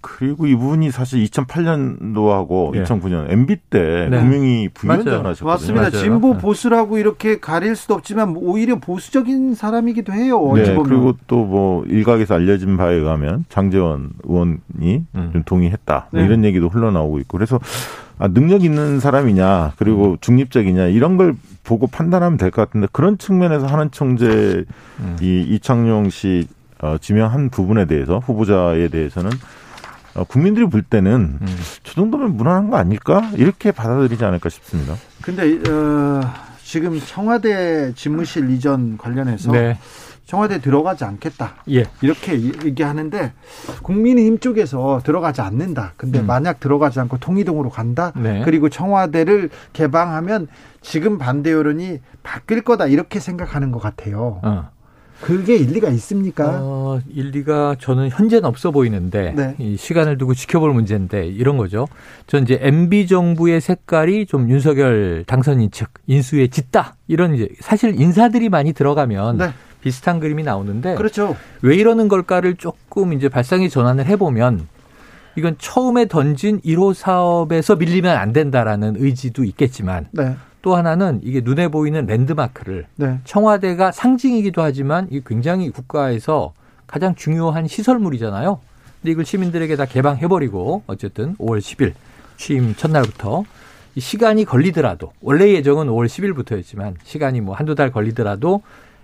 S6: 그리고 이분이 사실 2008년도하고 예. 2009년 MB 때 네. 금융위 부위원장을 하셨거든요.
S1: 맞습니다. 맞아요. 진보 네. 보수라고 이렇게 가릴 수도 없지만 오히려 보수적인 사람이기도 해요.
S6: 네. 그리고 또 뭐 일각에서 알려진 바에 의하면 장재원 의원이 음. 좀 동의했다. 뭐 네. 이런 얘기도 흘러나오고 있고 그래서 아, 능력 있는 사람이냐 그리고 음. 중립적이냐 이런 걸 보고 판단하면 될 것 같은데 그런 측면에서 하는 총재 음. 이 이창용 씨 어, 지명한 부분에 대해서 후보자에 대해서는 어, 국민들이 볼 때는 음. 저 정도면 무난한 거 아닐까 이렇게 받아들이지 않을까 싶습니다.
S1: 근데 어, 지금 청와대 집무실 이전 관련해서 네. 청와대 들어가지 않겠다. 예. 이렇게 얘기하는데 국민의힘 쪽에서 들어가지 않는다. 근데 음. 만약 들어가지 않고 통이동으로 간다. 네. 그리고 청와대를 개방하면 지금 반대 여론이 바뀔 거다 이렇게 생각하는 것 같아요. 어. 그게 일리가 있습니까?
S7: 어, 일리가 저는 현재는 없어 보이는데 네. 이 시간을 두고 지켜볼 문제인데 이런 거죠. 전 이제 MB 정부의 색깔이 좀 윤석열 당선인 측 인수에 짙다 이런 이제 사실 인사들이 많이 들어가면 네. 비슷한 그림이 나오는데
S1: 그렇죠.
S7: 왜 이러는 걸까를 조금 이제 발상의 전환을 해보면 이건 처음에 던진 1호 사업에서 밀리면 안 된다라는 의지도 있겠지만 네. 또 하나는 이게 눈에 보이는 랜드마크를 네. 청와대가 상징이기도 하지만 이 굉장히 국가에서 가장 중요한 시설물이잖아요. 근데 이걸 시민들에게 다 개방해버리고 어쨌든 5월 10일 취임 첫날부터 이 시간이 걸리더라도 원래 예정은 5월 10일부터였지만 시간이 뭐 한두 달 걸리더라도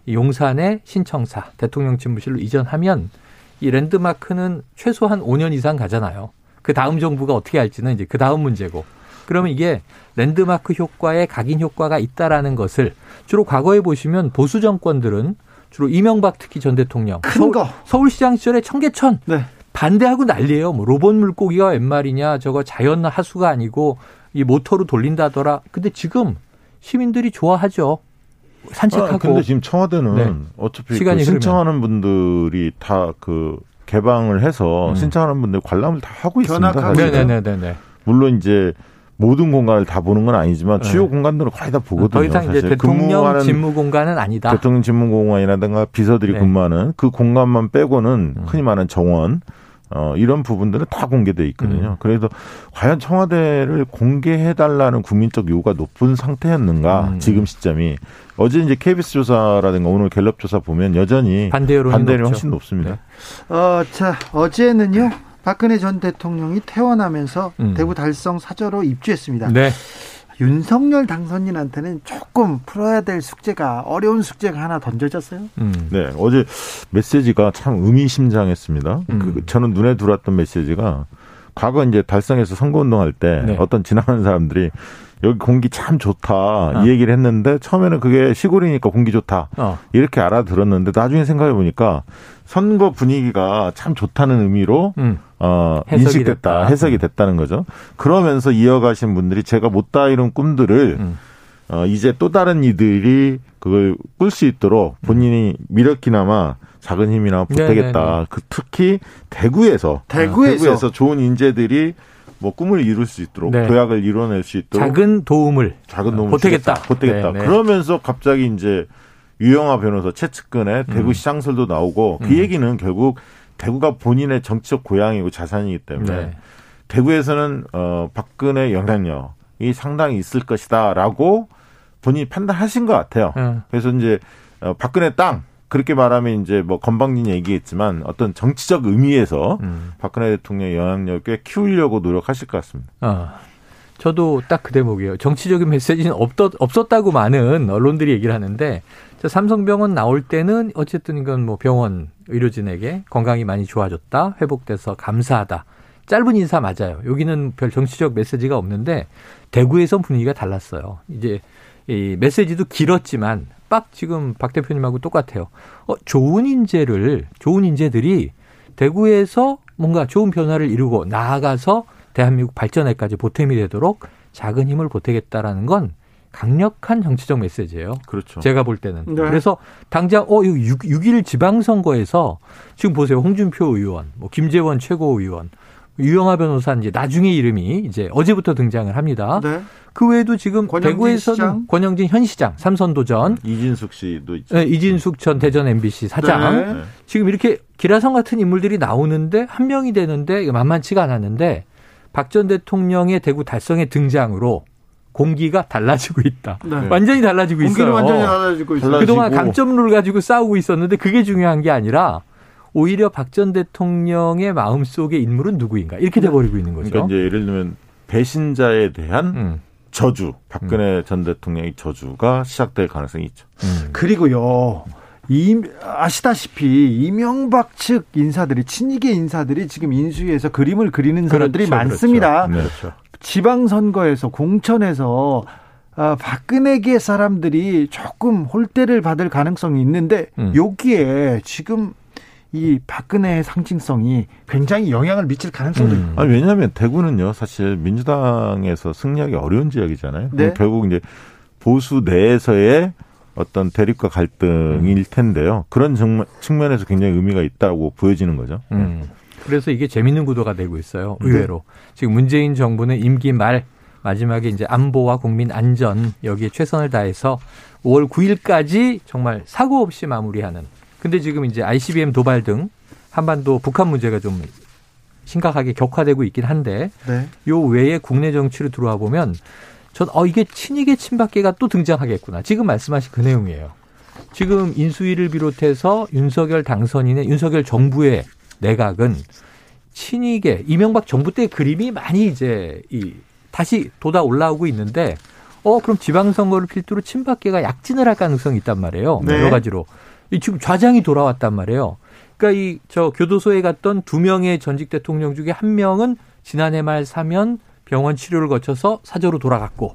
S7: 용산의 신청사 대통령 집무실로 이전하면 이 랜드마크는 최소한 5년 이상 가잖아요. 그 다음 정부가 어떻게 할지는 이제 그 다음 문제고. 그러면 이게 랜드마크 효과에 각인 효과가 있다라는 것을 주로 과거에 보시면 보수 정권들은 주로 이명박 특히 전 대통령
S1: 큰 거.
S7: 서울, 시장 시절에 청계천 네. 반대하고 난리예요. 뭐 로봇 물고기가 웬 말이냐 저거 자연 하수가 아니고 이 모터로 돌린다더라. 근데 지금 시민들이 좋아하죠. 산책하고. 아,
S6: 근데 지금 청와대는 네. 어차피 그 신청하는 분들이 다 그 개방을 해서 음. 신청하는 분들 관람을 다 하고 있습니다.
S7: 네네네네.
S6: 물론 이제 모든 공간을 다 보는 건 아니지만 네. 주요 공간들을 거의 다 보거든요. 더
S7: 이상 이제 대통령 집무 공간은 아니다.
S6: 대통령 집무 공간이라든가 비서들이 네. 근무하는 그 공간만 빼고는 음. 흔히 말하는 정원 어, 이런 부분들은 다 공개돼 있거든요. 음. 그래서 과연 청와대를 공개해 달라는 국민적 요구가 높은 상태였는가 음. 지금 시점이 어제 이제 KBS 조사라든가 오늘 갤럽 조사 보면 여전히
S7: 반대 여론이 반대율이
S6: 훨씬 높습니다.
S1: 네. 어, 자 어제는요. 박근혜 전 대통령이 퇴원하면서 음. 대구 달성 사저로 입주했습니다. 네. 윤석열 당선인한테는 조금 풀어야 될 숙제가 어려운 숙제가 하나 던져졌어요.
S6: 음. 네, 어제 메시지가 참 의미심장했습니다. 음. 그, 저는 눈에 들어왔던 메시지가 과거 이제 달성에서 선거운동할 때 네. 어떤 지나가는 사람들이 여기 공기 참 좋다 어. 이 얘기를 했는데 처음에는 그게 시골이니까 공기 좋다 어. 이렇게 알아들었는데 나중에 생각해 보니까 선거 분위기가 참 좋다는 의미로 음. 어, 인식됐다, 됐다. 해석이 됐다는 거죠. 그러면서 이어가신 분들이 제가 못다 이룬 꿈들을 음. 어, 이제 또 다른 이들이 그걸 꿀 수 있도록 본인이 미력기나마 작은 힘이나 보태겠다. 네, 네, 네. 그 특히 대구에서,
S1: 대구에서
S6: 대구에서 좋은 인재들이 뭐 꿈을 이룰 수 있도록 네. 도약을 이뤄낼 수 있도록
S7: 작은 도움을
S6: 작은 도움을
S7: 보태겠다.
S6: 보태겠다. 네, 네. 그러면서 갑자기 이제 유영아 변호사 최측근의 대구 음. 시장설도 나오고 그 음. 얘기는 결국 대구가 본인의 정치적 고향이고 자산이기 때문에 네. 대구에서는 어 박근혜 영향력이 상당히 있을 것이다라고 본인이 판단하신 것 같아요. 음. 그래서 이제 어 박근혜 땅 그렇게 말하면 이제 뭐 건방진 얘기겠지만 어떤 정치적 의미에서 음. 박근혜 대통령의 영향력을 꽤 키우려고 노력하실 것 같습니다. 아.
S7: 저도 딱 그 대목이에요. 정치적인 메시지는 없었, 없었다고 많은 언론들이 얘기를 하는데 삼성병원 나올 때는 어쨌든 이건 뭐 병원 의료진에게 건강이 많이 좋아졌다, 회복돼서 감사하다. 짧은 인사 맞아요. 여기는 별 정치적 메시지가 없는데 대구에선 분위기가 달랐어요. 이제 이 메시지도 길었지만 빡 지금 박 대표님하고 똑같아요. 어, 좋은 인재를 좋은 인재들이 대구에서 뭔가 좋은 변화를 이루고 나아가서 대한민국 발전에까지 보탬이 되도록 작은 힘을 보태겠다라는 건 강력한 정치적 메시지예요.
S6: 그렇죠.
S7: 제가 볼 때는. 네. 그래서 당장 어 6, 6일 지방선거에서 지금 보세요. 홍준표 의원, 뭐 김재원 최고의원, 유영하 변호사 이제 나중에 이름이 이제 어제부터 등장을 합니다. 네. 그 외에도 지금 대구에서는 시장? 권영진 현 시장 삼선 도전
S6: 이진숙 씨도 있죠.
S7: 네, 이진숙 전 대전 MBC 사장 네. 지금 이렇게 기라성 같은 인물들이 나오는데 한 명이 되는데 만만치가 않았는데 박 전 대통령의 대구 달성의 등장으로 공기가 달라지고 있다. 네. 완전히 달라지고
S1: 공기는
S7: 있어요.
S1: 완전히 달라지고 있어요.
S7: 그동안 감점룰 가지고 싸우고 있었는데 그게 중요한 게 아니라 오히려 박 전 대통령의 마음속의 인물은 누구인가 이렇게 돼버리고 있는 거죠.
S6: 그러니까 이제 예를 들면 배신자에 대한 음. 저주, 박근혜 음. 전 대통령의 저주가 시작될 가능성이 있죠.
S1: 음. 그리고요. 이, 아시다시피 이명박 측 인사들이 친이계 인사들이 지금 인수위에서 그림을 그리는 사람들이 그렇죠, 많습니다. 그렇죠. 그렇죠. 지방선거에서 공천에서 아, 박근혜계 사람들이 조금 홀대를 받을 가능성이 있는데 음. 여기에 지금 이 박근혜의 상징성이 굉장히 영향을 미칠 가능성도 음.
S6: 아니 왜냐하면 대구는요 사실 민주당에서 승리하기 어려운 지역이잖아요. 네. 결국 이제 보수 내에서의 어떤 대립과 갈등일 음. 텐데요. 그런 측면에서 굉장히 의미가 있다고 보여지는 거죠. 음.
S7: 그래서 이게 재밌는 구도가 되고 있어요. 네. 의외로 네. 지금 문재인 정부는 임기 말 마지막에 이제 안보와 국민 안전 여기에 최선을 다해서 5월 9일까지 정말 사고 없이 마무리하는 근데 지금 이제 ICBM 도발 등 한반도 북한 문제가 좀 심각하게 격화되고 있긴 한데 네. 요 외에 국내 정치로 들어와 보면 전 어 이게 친이계 친박계가 또 등장하겠구나. 지금 말씀하신 그 내용이에요. 지금 인수위를 비롯해서 윤석열 당선인의 윤석열 정부의 내각은 친이계 이명박 정부 때 그림이 많이 이제 이 다시 돋아 올라오고 있는데 어 그럼 지방선거를 필두로 친박계가 약진을 할 가능성이 있단 말이에요. 네. 여러 가지로 지금 좌장이 돌아왔단 말이에요. 그러니까 이 저 교도소에 갔던 두 명의 전직 대통령 중에 한 명은 지난해 말 사면 병원 치료를 거쳐서 사저로 돌아갔고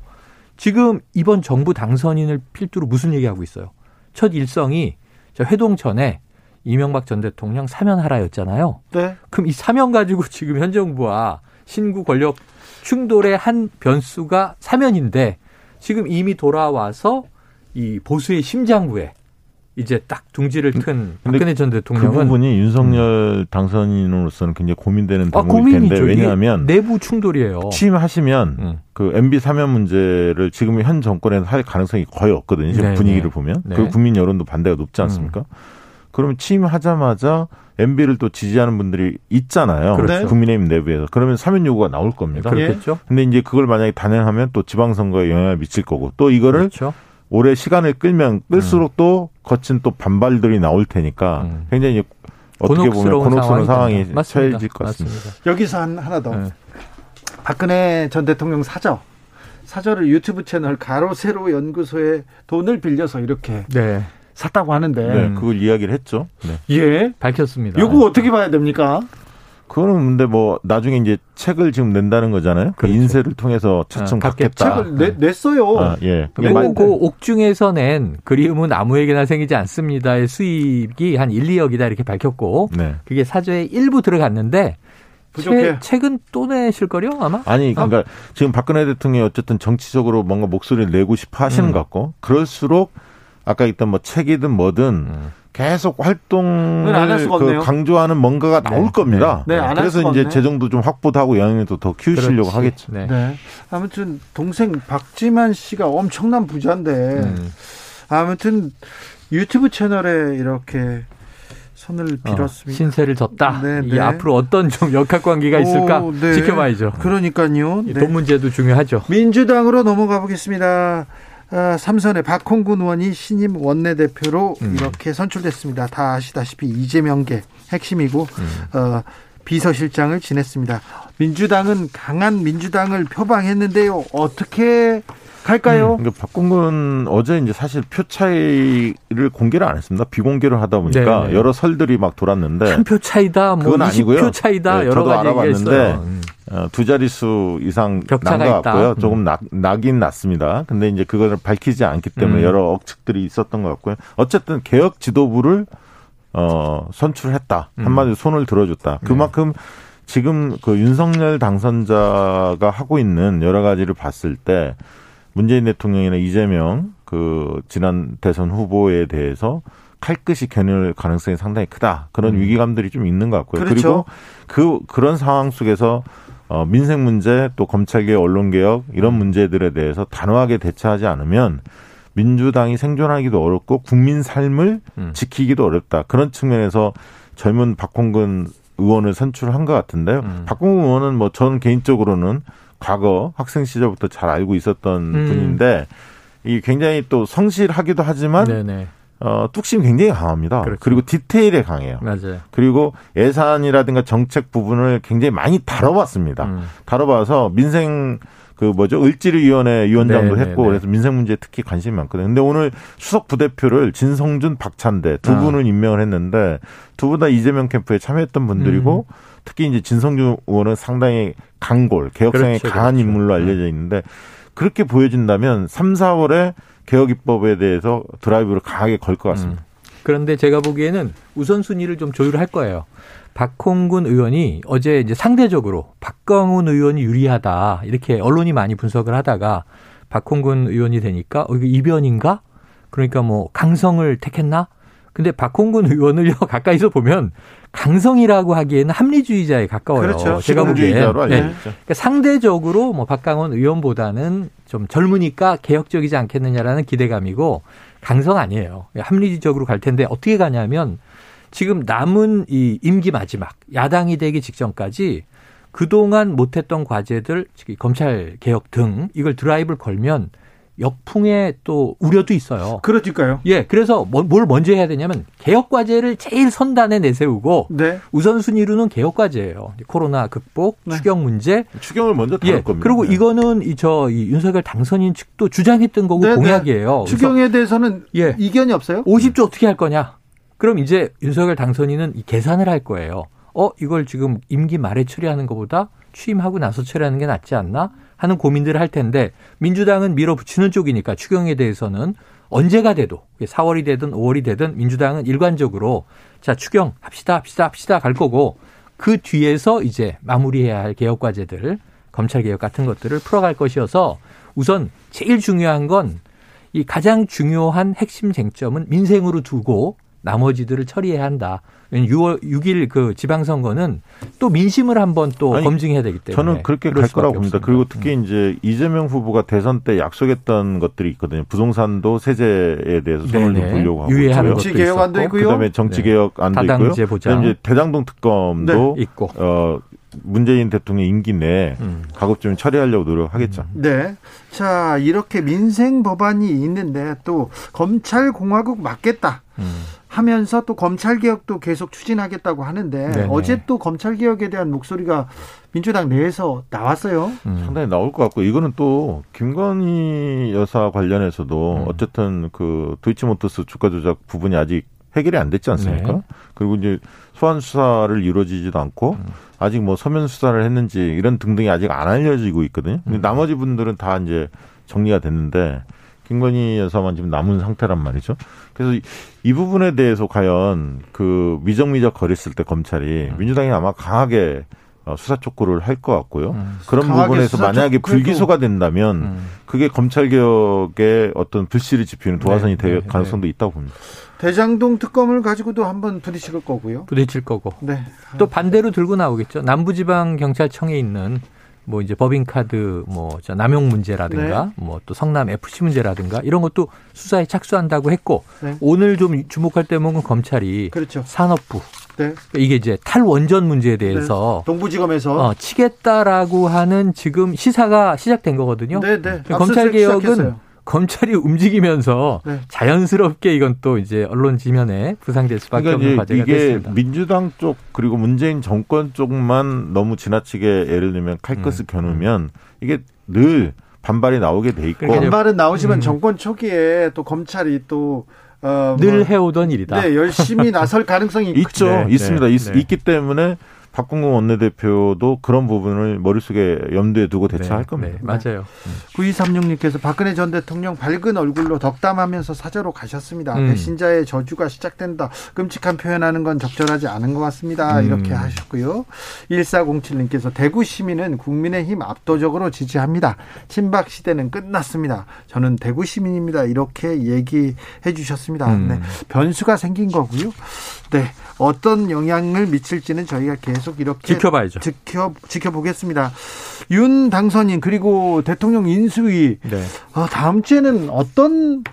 S7: 지금 이번 정부 당선인을 필두로 무슨 얘기하고 있어요? 첫 일성이 저 회동 전에 이명박 전 대통령 사면 하라였잖아요. 네. 그럼 이 사면 가지고 지금 현 정부와 신구 권력 충돌의 한 변수가 사면인데 지금 이미 돌아와서 이 보수의 심장부에 이제 딱 둥지를 튼 박근혜 전 대통령은
S6: 그 부분이 윤석열 음. 당선인으로서는 굉장히 고민되는 아, 대목일 아, 텐데 왜냐하면
S7: 내부 충돌이에요.
S6: 취임하시면 음. 그 MB 사면 문제를 지금 현 정권에는 할 가능성이 거의 없거든요. 지금 네, 분위기를 네. 보면 네. 그 국민 여론도 반대가 높지 않습니까? 음. 그러면 취임하자마자 MB를 또 지지하는 분들이 있잖아요. 그렇죠. 국민의힘 내부에서. 그러면 사면 요구가 나올 겁니다.
S7: 그렇겠죠.
S6: 근데 이제 그걸 만약에 단행하면 또 지방선거에 영향을 미칠 거고 또 이거를 그렇죠. 오래 시간을 끌면 끌수록 음. 또 거친 또 반발들이 나올 테니까 음. 굉장히 어떻게 보면 곤혹스러운 상황이 처해질 것 같습니다. 맞습니다.
S1: 여기서 한, 하나 더. 네. 박근혜 전 대통령 사저. 사저를 유튜브 채널 가로 세로 연구소에 돈을 빌려서 이렇게 네. 샀다고 하는데
S6: 네, 그걸 이야기를 했죠.
S7: 네. 예, 밝혔습니다.
S1: 이거 어떻게 봐야 됩니까?
S6: 그거는 근데 뭐 나중에 이제 책을 지금 낸다는 거잖아요. 그 그렇죠. 인쇄를 통해서 차츰 아, 갖겠다.
S1: 책을 내, 냈어요. 아,
S7: 예. 그리고 그 옥중에서 낸 그리움은 아무에게나 생기지 않습니다의 수입이 한 1, 2억이다 이렇게 밝혔고 네. 그게 사조에 일부 들어갔는데 부족해. 책, 은 또 내실 거요 아마?
S6: 아니 그러니까 아? 지금 박근혜 대통령이 어쨌든 정치적으로 뭔가 목소리를 내고 싶어 하시는 음. 것 같고 그럴수록 아까 있던 뭐 책이든 뭐든 음. 계속 활동을 그 강조하는 뭔가가 나올 네. 겁니다. 네. 네. 그래서 이제 재정도 좀 확보하고 영향도 더 키우시려고 그렇지. 하겠죠. 네.
S1: 네. 아무튼 동생 박지만 씨가 엄청난 부자인데 음. 아무튼 유튜브 채널에 이렇게 손을 어, 빌었습니다. 어,
S7: 신세를 졌다. 네, 네. 앞으로 어떤 좀 역학 관계가 있을까 오, 네. 지켜봐야죠.
S1: 그러니까요.
S7: 돈 문제도 중요하죠.
S1: 민주당으로 넘어가 보겠습니다. 어, 삼선의 박홍근 의원이 신임 원내대표로 음. 이렇게 선출됐습니다. 다 아시다시피 이재명계 핵심이고 음. 어, 비서실장을 지냈습니다. 민주당은 강한 민주당을 표방했는데요. 어떻게 갈까요?
S6: 음, 그러니까 박홍근 어제 이제 사실 표 차이를 공개를 안 했습니다. 비공개를 하다 보니까 네네. 여러 설들이 막 돌았는데
S7: 한 표 차이다, 뭐 그건 아니고요. 표 차이다 네, 여러
S6: 저도
S7: 가지
S6: 알아봤는데 음. 어, 두 자릿수 이상 난 것 같고요. 음. 조금 나, 나긴 났습니다. 근데 이제 그걸 밝히지 않기 때문에 음. 여러 억측들이 있었던 것 같고요. 어쨌든 개혁 지도부를 어, 선출했다. 음. 한마디로 손을 들어줬다. 네. 그만큼 지금 그 윤석열 당선자가 하고 있는 여러 가지를 봤을 때 문재인 대통령이나 이재명 그 지난 대선 후보에 대해서 칼끝이 겨눌 가능성이 상당히 크다. 그런 음. 위기감들이 좀 있는 것 같고요. 그렇죠. 그리고 그 그런 상황 속에서 어 민생 문제 또 검찰개혁 언론개혁 이런 음. 문제들에 대해서 단호하게 대처하지 않으면 민주당이 생존하기도 어렵고 국민 삶을 음. 지키기도 어렵다. 그런 측면에서 젊은 박홍근 의원을 선출한 것 같은데요. 음. 박홍근 의원은 뭐 저는 개인적으로는 과거 학생 시절부터 잘 알고 있었던 음. 분인데 이 굉장히 또 성실하기도 하지만 네네. 어, 뚝심 굉장히 강합니다. 그렇죠. 그리고 디테일에 강해요.
S7: 맞아요.
S6: 그리고 예산이라든가 정책 부분을 굉장히 많이 다뤄봤습니다. 음. 다뤄봐서 민생 그 뭐죠 을지위원회 위원장도 네네네. 했고 그래서 민생 문제에 특히 관심이 많거든요. 근데 오늘 수석 부대표를 진성준, 박찬대 두 아. 분을 임명을 했는데 두 분 다 이재명 캠프에 참여했던 분들이고 음. 특히 이제 진성준 의원은 상당히 강골, 개혁성이 그렇죠, 강한 그렇죠. 인물로 알려져 네. 있는데 그렇게 보여진다면 3, 4월에 개혁 입법에 대해서 드라이브를 강하게 걸 것 같습니다. 음.
S7: 그런데 제가 보기에는 우선순위를 좀 조율할 거예요. 박홍근 의원이 어제 이제 상대적으로 박광훈 의원이 유리하다 이렇게 언론이 많이 분석을 하다가 박홍근 의원이 되니까 어 이거 이변인가? 그러니까 뭐 강성을 택했나? 근데 박홍근 의원을 가까이서 보면 강성이라고 하기에는 합리주의자에 가까워요.
S6: 그렇죠. 제가 보기에 네.
S7: 그러니까 상대적으로 뭐 박강원 의원보다는 좀 젊으니까 개혁적이지 않겠느냐라는 기대감이고 강성 아니에요. 합리적으로 갈 텐데 어떻게 가냐면 지금 남은 이 임기 마지막 야당이 되기 직전까지 그동안 못했던 과제들 검찰 개혁 등 이걸 드라이브를 걸면 역풍의 또 우려도 있어요.
S1: 그러니까요.
S7: 예, 그래서 뭐, 뭘 먼저 해야 되냐면 개혁 과제를 제일 선단에 내세우고 네. 우선순위로는 개혁 과제예요. 코로나 극복, 네. 추경 문제.
S6: 추경을 먼저 다룰
S7: 예, 겁니다. 그리고 네. 이거는 이저 이 윤석열 당선인 측도 주장했던 거고 네, 네. 공약이에요.
S1: 추경에 대해서는 예. 이견이 없어요?
S7: 50조 어떻게 할 거냐? 그럼 이제 윤석열 당선인은 이 계산을 할 거예요. 어, 이걸 지금 임기 말에 처리하는 것보다 취임하고 나서 처리하는 게 낫지 않나? 하는 고민들을 할 텐데 민주당은 밀어붙이는 쪽이니까 추경에 대해서는 언제가 돼도 4월이 되든 5월이 되든 민주당은 일관적으로 자 추경 합시다 합시다 합시다 갈 거고 그 뒤에서 이제 마무리해야 할 개혁 과제들 검찰 개혁 같은 것들을 풀어갈 것이어서 우선 제일 중요한 건 이 가장 중요한 핵심 쟁점은 민생으로 두고 나머지들을 처리해야 한다. 6월 6일 그 지방선거는 또 민심을 한번 또 아니, 검증해야 되기 때문에
S6: 저는 그렇게 갈 거라고 봅니다. 그리고 특히 음. 이제 이재명 후보가 대선 때 약속했던 것들이 있거든요. 부동산도 세제에 대해서 손을 좀 보려고 하고
S7: 있고요.
S1: 정치 개혁안도 있고요.
S6: 그다음에 정치 개혁안도 네. 있고요. 그다음에 이제 대장동 특검도
S7: 네. 있고
S6: 어 문재인 대통령 임기 내에 음. 가급적 처리하려고 노력하겠죠.
S1: 음. 네. 자, 이렇게 민생 법안이 있는데 또 검찰 공화국 맞겠다. 음. 하면서 또 검찰 개혁도 계속 추진하겠다고 하는데 네네. 어제 또 검찰 개혁에 대한 목소리가 민주당 내에서 나왔어요.
S6: 음. 상당히 나올 것 같고 이거는 또 김건희 여사 관련해서도 음. 어쨌든 그 도이치모터스 주가 조작 부분이 아직 해결이 안 됐지 않습니까? 네. 그리고 이제 소환 수사를 이루어지지도 않고 음. 아직 뭐 서면 수사를 했는지 이런 등등이 아직 안 알려지고 있거든요. 근데 음. 나머지 분들은 다 이제 정리가 됐는데 김건희 여사만 지금 남은 상태란 말이죠. 그래서 이, 이 부분에 대해서 과연 그 미적미적 거렸을 때 검찰이 음. 민주당이 아마 강하게 어, 수사 촉구를 할 것 같고요. 음. 그런 부분에서 만약에 불기소가 된다면 음. 그게 검찰 개혁의 어떤 불씨를 지피는 도화선이 네, 될 네, 네. 가능성도 네. 있다고 봅니다.
S1: 대장동 특검을 가지고도 한번 부딪힐 거고요.
S7: 부딪힐 거고. 네. 또 반대로 들고 나오겠죠. 남부지방 경찰청에 있는 뭐 이제 법인카드 뭐 남용 문제라든가 네. 뭐또 성남 FC 문제라든가 이런 것도 수사에 착수한다고 했고 네. 오늘 좀 주목할 대목은 검찰이
S1: 그렇죠.
S7: 산업부 네. 이게 이제 탈원전 문제에 대해서
S1: 네. 동부지검에서
S7: 어, 치겠다라고 하는 지금 시사가 시작된 거거든요.
S1: 네, 네.
S7: 검찰 개혁은 검찰이 움직이면서 네. 자연스럽게 이건 또 이제 언론 지면에 부상될 수밖에 그러니까 없는 과제가
S6: 이게
S7: 됐습니다.
S6: 민주당 쪽 그리고 문재인 정권 쪽만 너무 지나치게 예를 들면 칼끝을 음. 겨누면 이게 늘 반발이 나오게 돼 있고
S1: 반발은 나오지만 음. 정권 초기에 또 검찰이 또
S7: 어, 늘 뭐, 해오던 일이다.
S1: 네, 열심히 나설 가능성이
S6: 있죠. 네, 있습니다. 네, 있, 네. 있기 때문에 박홍근 원내대표도 그런 부분을 머릿속에 염두에 두고 대처할 네, 겁니다.
S7: 네, 맞아요.
S1: 9236님께서 박근혜 전 대통령 밝은 얼굴로 덕담하면서 사저로 가셨습니다. 음. 배신자의 저주가 시작된다. 끔찍한 표현하는 건 적절하지 않은 것 같습니다. 음. 이렇게 하셨고요. 1407님께서 대구 시민은 국민의힘 압도적으로 지지합니다. 친박 시대는 끝났습니다. 저는 대구 시민입니다. 이렇게 얘기해 주셨습니다. 음. 네. 변수가 생긴 거고요. 네. 어떤 영향을 미칠지는 저희가 계속 이렇게
S7: 지켜봐야죠.
S1: 지켜 지켜보겠습니다. 윤 당선인 그리고 대통령 인수위 네. 어, 다음 주에는 어떤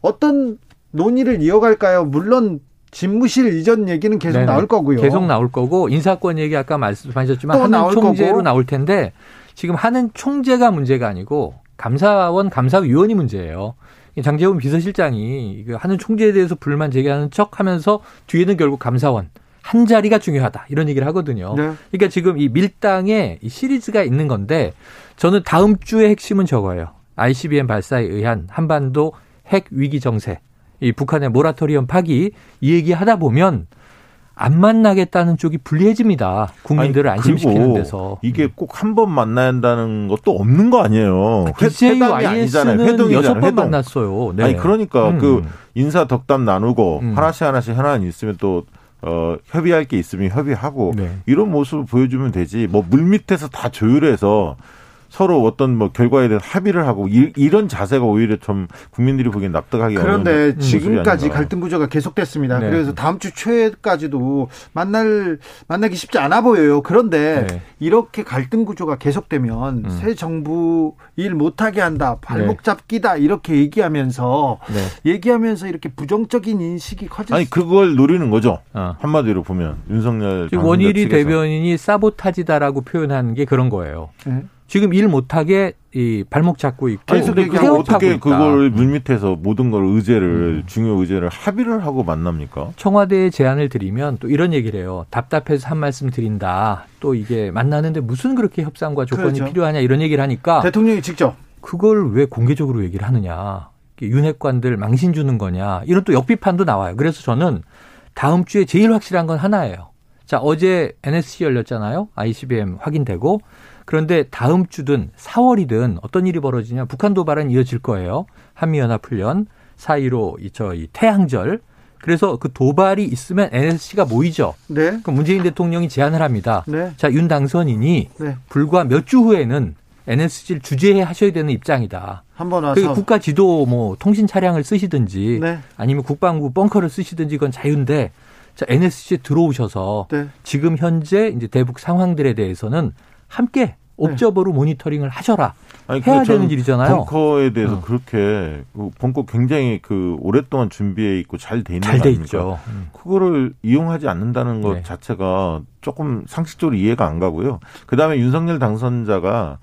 S1: 어떤 논의를 이어갈까요? 물론 집무실 이전 얘기는 계속 네네. 나올 거고요.
S7: 계속 나올 거고 인사권 얘기 아까 말씀하셨지만 하는 총재로 거고. 나올 텐데 지금 하는 총재가 문제가 아니고 감사원 감사위원이 문제예요. 장재훈 비서실장이 하는 총재에 대해서 불만 제기하는 척 하면서 뒤에는 결국 감사원 한 자리가 중요하다 이런 얘기를 하거든요. 네. 그러니까 지금 이 밀당에 이 시리즈가 있는 건데 저는 다음 주의 핵심은 저거예요. ICBM 발사에 의한 한반도 핵 위기 정세, 이 북한의 모라토리엄 파기 이 얘기 하다 보면 안 만나겠다는 쪽이 불리해집니다. 국민들을 아니, 안심시키는 데서.
S6: 이게 꼭 한 번 만나야 한다는 것도 없는 거 아니에요.
S7: 아, DJIS는 회동이 여섯 번 회동. 만났어요.
S6: 네. 아니 그러니까 음. 그 인사 덕담 나누고 음. 하나씩 하나씩 하나 있으면 또 어, 협의할 게 있으면 협의하고 네. 이런 모습을 보여주면 되지. 뭐 물밑에서 다 조율해서 서로 어떤 뭐 결과에 대한 합의를 하고 이, 런 자세가 오히려 좀 국민들이 보기엔 납득하기
S1: 어려운 그런데 지금까지 갈등 구조가 계속됐습니다. 네. 그래서 다음 주 초에까지도 만날 만나기 쉽지 않아 보여요. 그런데 네. 이렇게 갈등 구조가 계속되면 음. 새 정부 일 못하게 한다, 발목 네. 잡기다 이렇게 얘기하면서 네. 얘기하면서 이렇게 부정적인 인식이 커질
S6: 아니 그걸 노리는 거죠. 어. 한마디로 보면 윤석열
S7: 원일이 대변인이 사보타지다라고 표현하는 게 그런 거예요. 네. 지금 일 못하게 이 발목 잡고 있고
S6: 아니, 그러니까 어떻게. 그걸 물밑에서 모든 걸 의제를 음. 중요 의제를 합의를 하고 만납니까?
S7: 청와대에 제안을 드리면 또 이런 얘기를 해요. 답답해서 한 말씀 드린다. 또 이게 만나는데 무슨 그렇게 협상과 조건이 그렇죠. 필요하냐 이런 얘기를 하니까
S1: 대통령이 직접
S7: 그걸 왜 공개적으로 얘기를 하느냐. 윤핵관들 망신 주는 거냐. 이런 또 역비판도 나와요. 그래서 저는 다음 주에 제일 확실한 건 하나예요. 자, 어제 NSC 열렸잖아요. ICBM 확인되고 그런데 다음 주든 4월이든 어떤 일이 벌어지냐 북한 도발은 이어질 거예요. 한미연합훈련 사이로 이저이 태양절 그래서 그 도발이 있으면 NSC가 모이죠. 네. 그럼 문재인 대통령이 제안을 합니다. 네. 자, 윤 당선인이 네. 불과 몇 주 후에는 NSC를 주재해 하셔야 되는 입장이다.
S1: 한번 와서 그
S7: 국가 지도 뭐 통신 차량을 쓰시든지 네. 아니면 국방부 벙커를 쓰시든지 그건 자유인데 자, NSC에 들어오셔서 네. 지금 현재 이제 대북 상황들에 대해서는 함께 옵저버로 네. 모니터링을 하셔라. 아니, 해야 되는 일이잖아요.
S6: 벙커에 대해서 어. 그렇게 그 벙커 굉장히 그 오랫동안 준비해 있고 잘 돼 있는
S7: 잘돼 있죠. 음.
S6: 그거를 이용하지 않는다는 것 네. 자체가 조금 상식적으로 이해가 안 가고요. 그다음에 윤석열 당선자가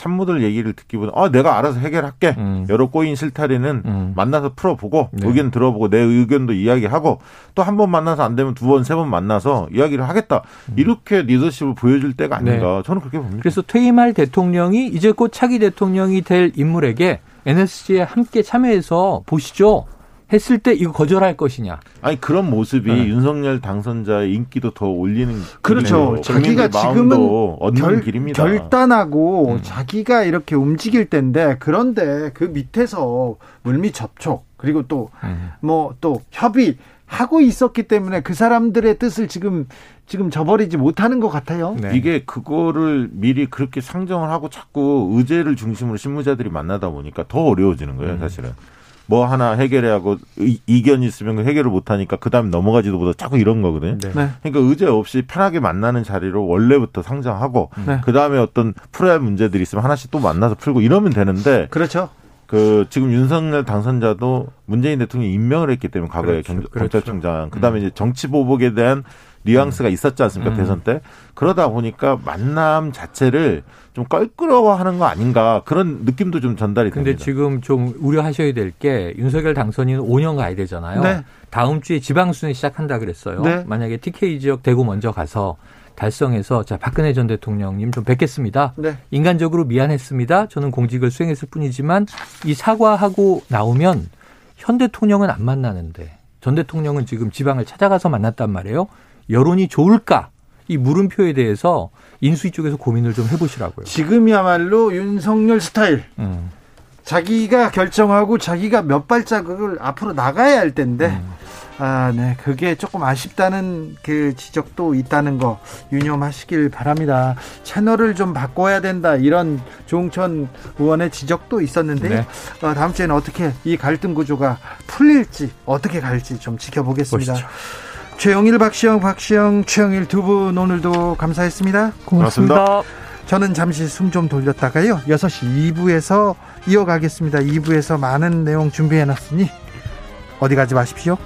S6: 참모들 얘기를 듣기보다 아 내가 알아서 해결할게 음. 여러 꼬인 실타리는 음. 만나서 풀어보고 네. 의견 들어보고 내 의견도 이야기하고 또 한 번 만나서 안 되면 두 번 세 번 만나서 이야기를 하겠다 음. 이렇게 리더십을 보여줄 때가 아닌가 네. 저는 그렇게 봅니다.
S7: 그래서 퇴임할 대통령이 이제 곧 차기 대통령이 될 인물에게 NSC에 함께 참여해서 보시죠. 했을 때 이거 거절할 것이냐.
S6: 아니 그런 모습이 네. 윤석열 당선자의 인기도 더 올리는
S1: 그렇죠. 자기가 지금은 얻는 길입니다. 결단하고 음. 자기가 이렇게 움직일 텐데 그런데 그 밑에서 물밑 접촉 그리고 또 뭐또 음. 뭐 협의 하고 있었기 때문에 그 사람들의 뜻을 지금 지금 저버리지 못하는 것 같아요.
S6: 네. 이게 그거를 미리 그렇게 상정을 하고 자꾸 의제를 중심으로 신무자들이 만나다 보니까 더 어려워지는 거예요, 음. 사실은. 뭐 하나 해결해 하고 이견이 있으면 그 해결을 못 하니까 그 다음에 넘어가지도 못하고 자꾸 이런 거거든요. 네. 네. 그러니까 의제 없이 편하게 만나는 자리로 원래부터 상정하고 네. 그 다음에 어떤 풀어야 할 문제들이 있으면 하나씩 또 만나서 풀고 이러면 되는데
S1: 그렇죠.
S6: 그 지금 윤석열 당선자도 문재인 대통령이 임명을 했기 때문에 과거에 그렇죠. 경, 그렇죠. 경찰청장 그다음에 음. 이제 정치 보복에 대한 뉘앙스가 음. 있었지 않습니까? 음. 대선 때. 그러다 보니까 만남 자체를 좀 껄끄러워하는 거 아닌가 그런 느낌도 좀 전달이
S7: 근데
S6: 됩니다.
S7: 지금 좀 우려하셔야 될 게 윤석열 당선인은 5년 가야 되잖아요. 네. 다음 주에 지방순회 시작한다 그랬어요. 네. 만약에 TK 지역 대구 먼저 가서 달성해서 자 박근혜 전 대통령님 좀 뵙겠습니다. 네. 인간적으로 미안했습니다. 저는 공직을 수행했을 뿐이지만 이 사과하고 나오면 현 대통령은 안 만나는데 전 대통령은 지금 지방을 찾아가서 만났단 말이에요. 여론이 좋을까? 이 물음표에 대해서 인수위 쪽에서 고민을 좀 해보시라고요.
S1: 지금이야말로 윤석열 스타일. 음. 자기가 결정하고 자기가 몇 발자국을 앞으로 나가야 할 텐데 음. 아, 네. 그게 조금 아쉽다는 그 지적도 있다는 거 유념하시길 바랍니다. 채널을 좀 바꿔야 된다. 이런 조홍천 의원의 지적도 있었는데 네. 어, 다음 주에는 어떻게 이 갈등 구조가 풀릴지 어떻게 갈지 좀 지켜보겠습니다. 보시죠. 최영일, 박시영, 박시영, 최영일 두 분 오늘도 감사했습니다.
S6: 고맙습니다. 고맙습니다.
S1: 저는 잠시 숨 좀 돌렸다가요. 6시 2부에서 이어가겠습니다. 2부에서 많은 내용 준비해놨으니 어디 가지 마십시오.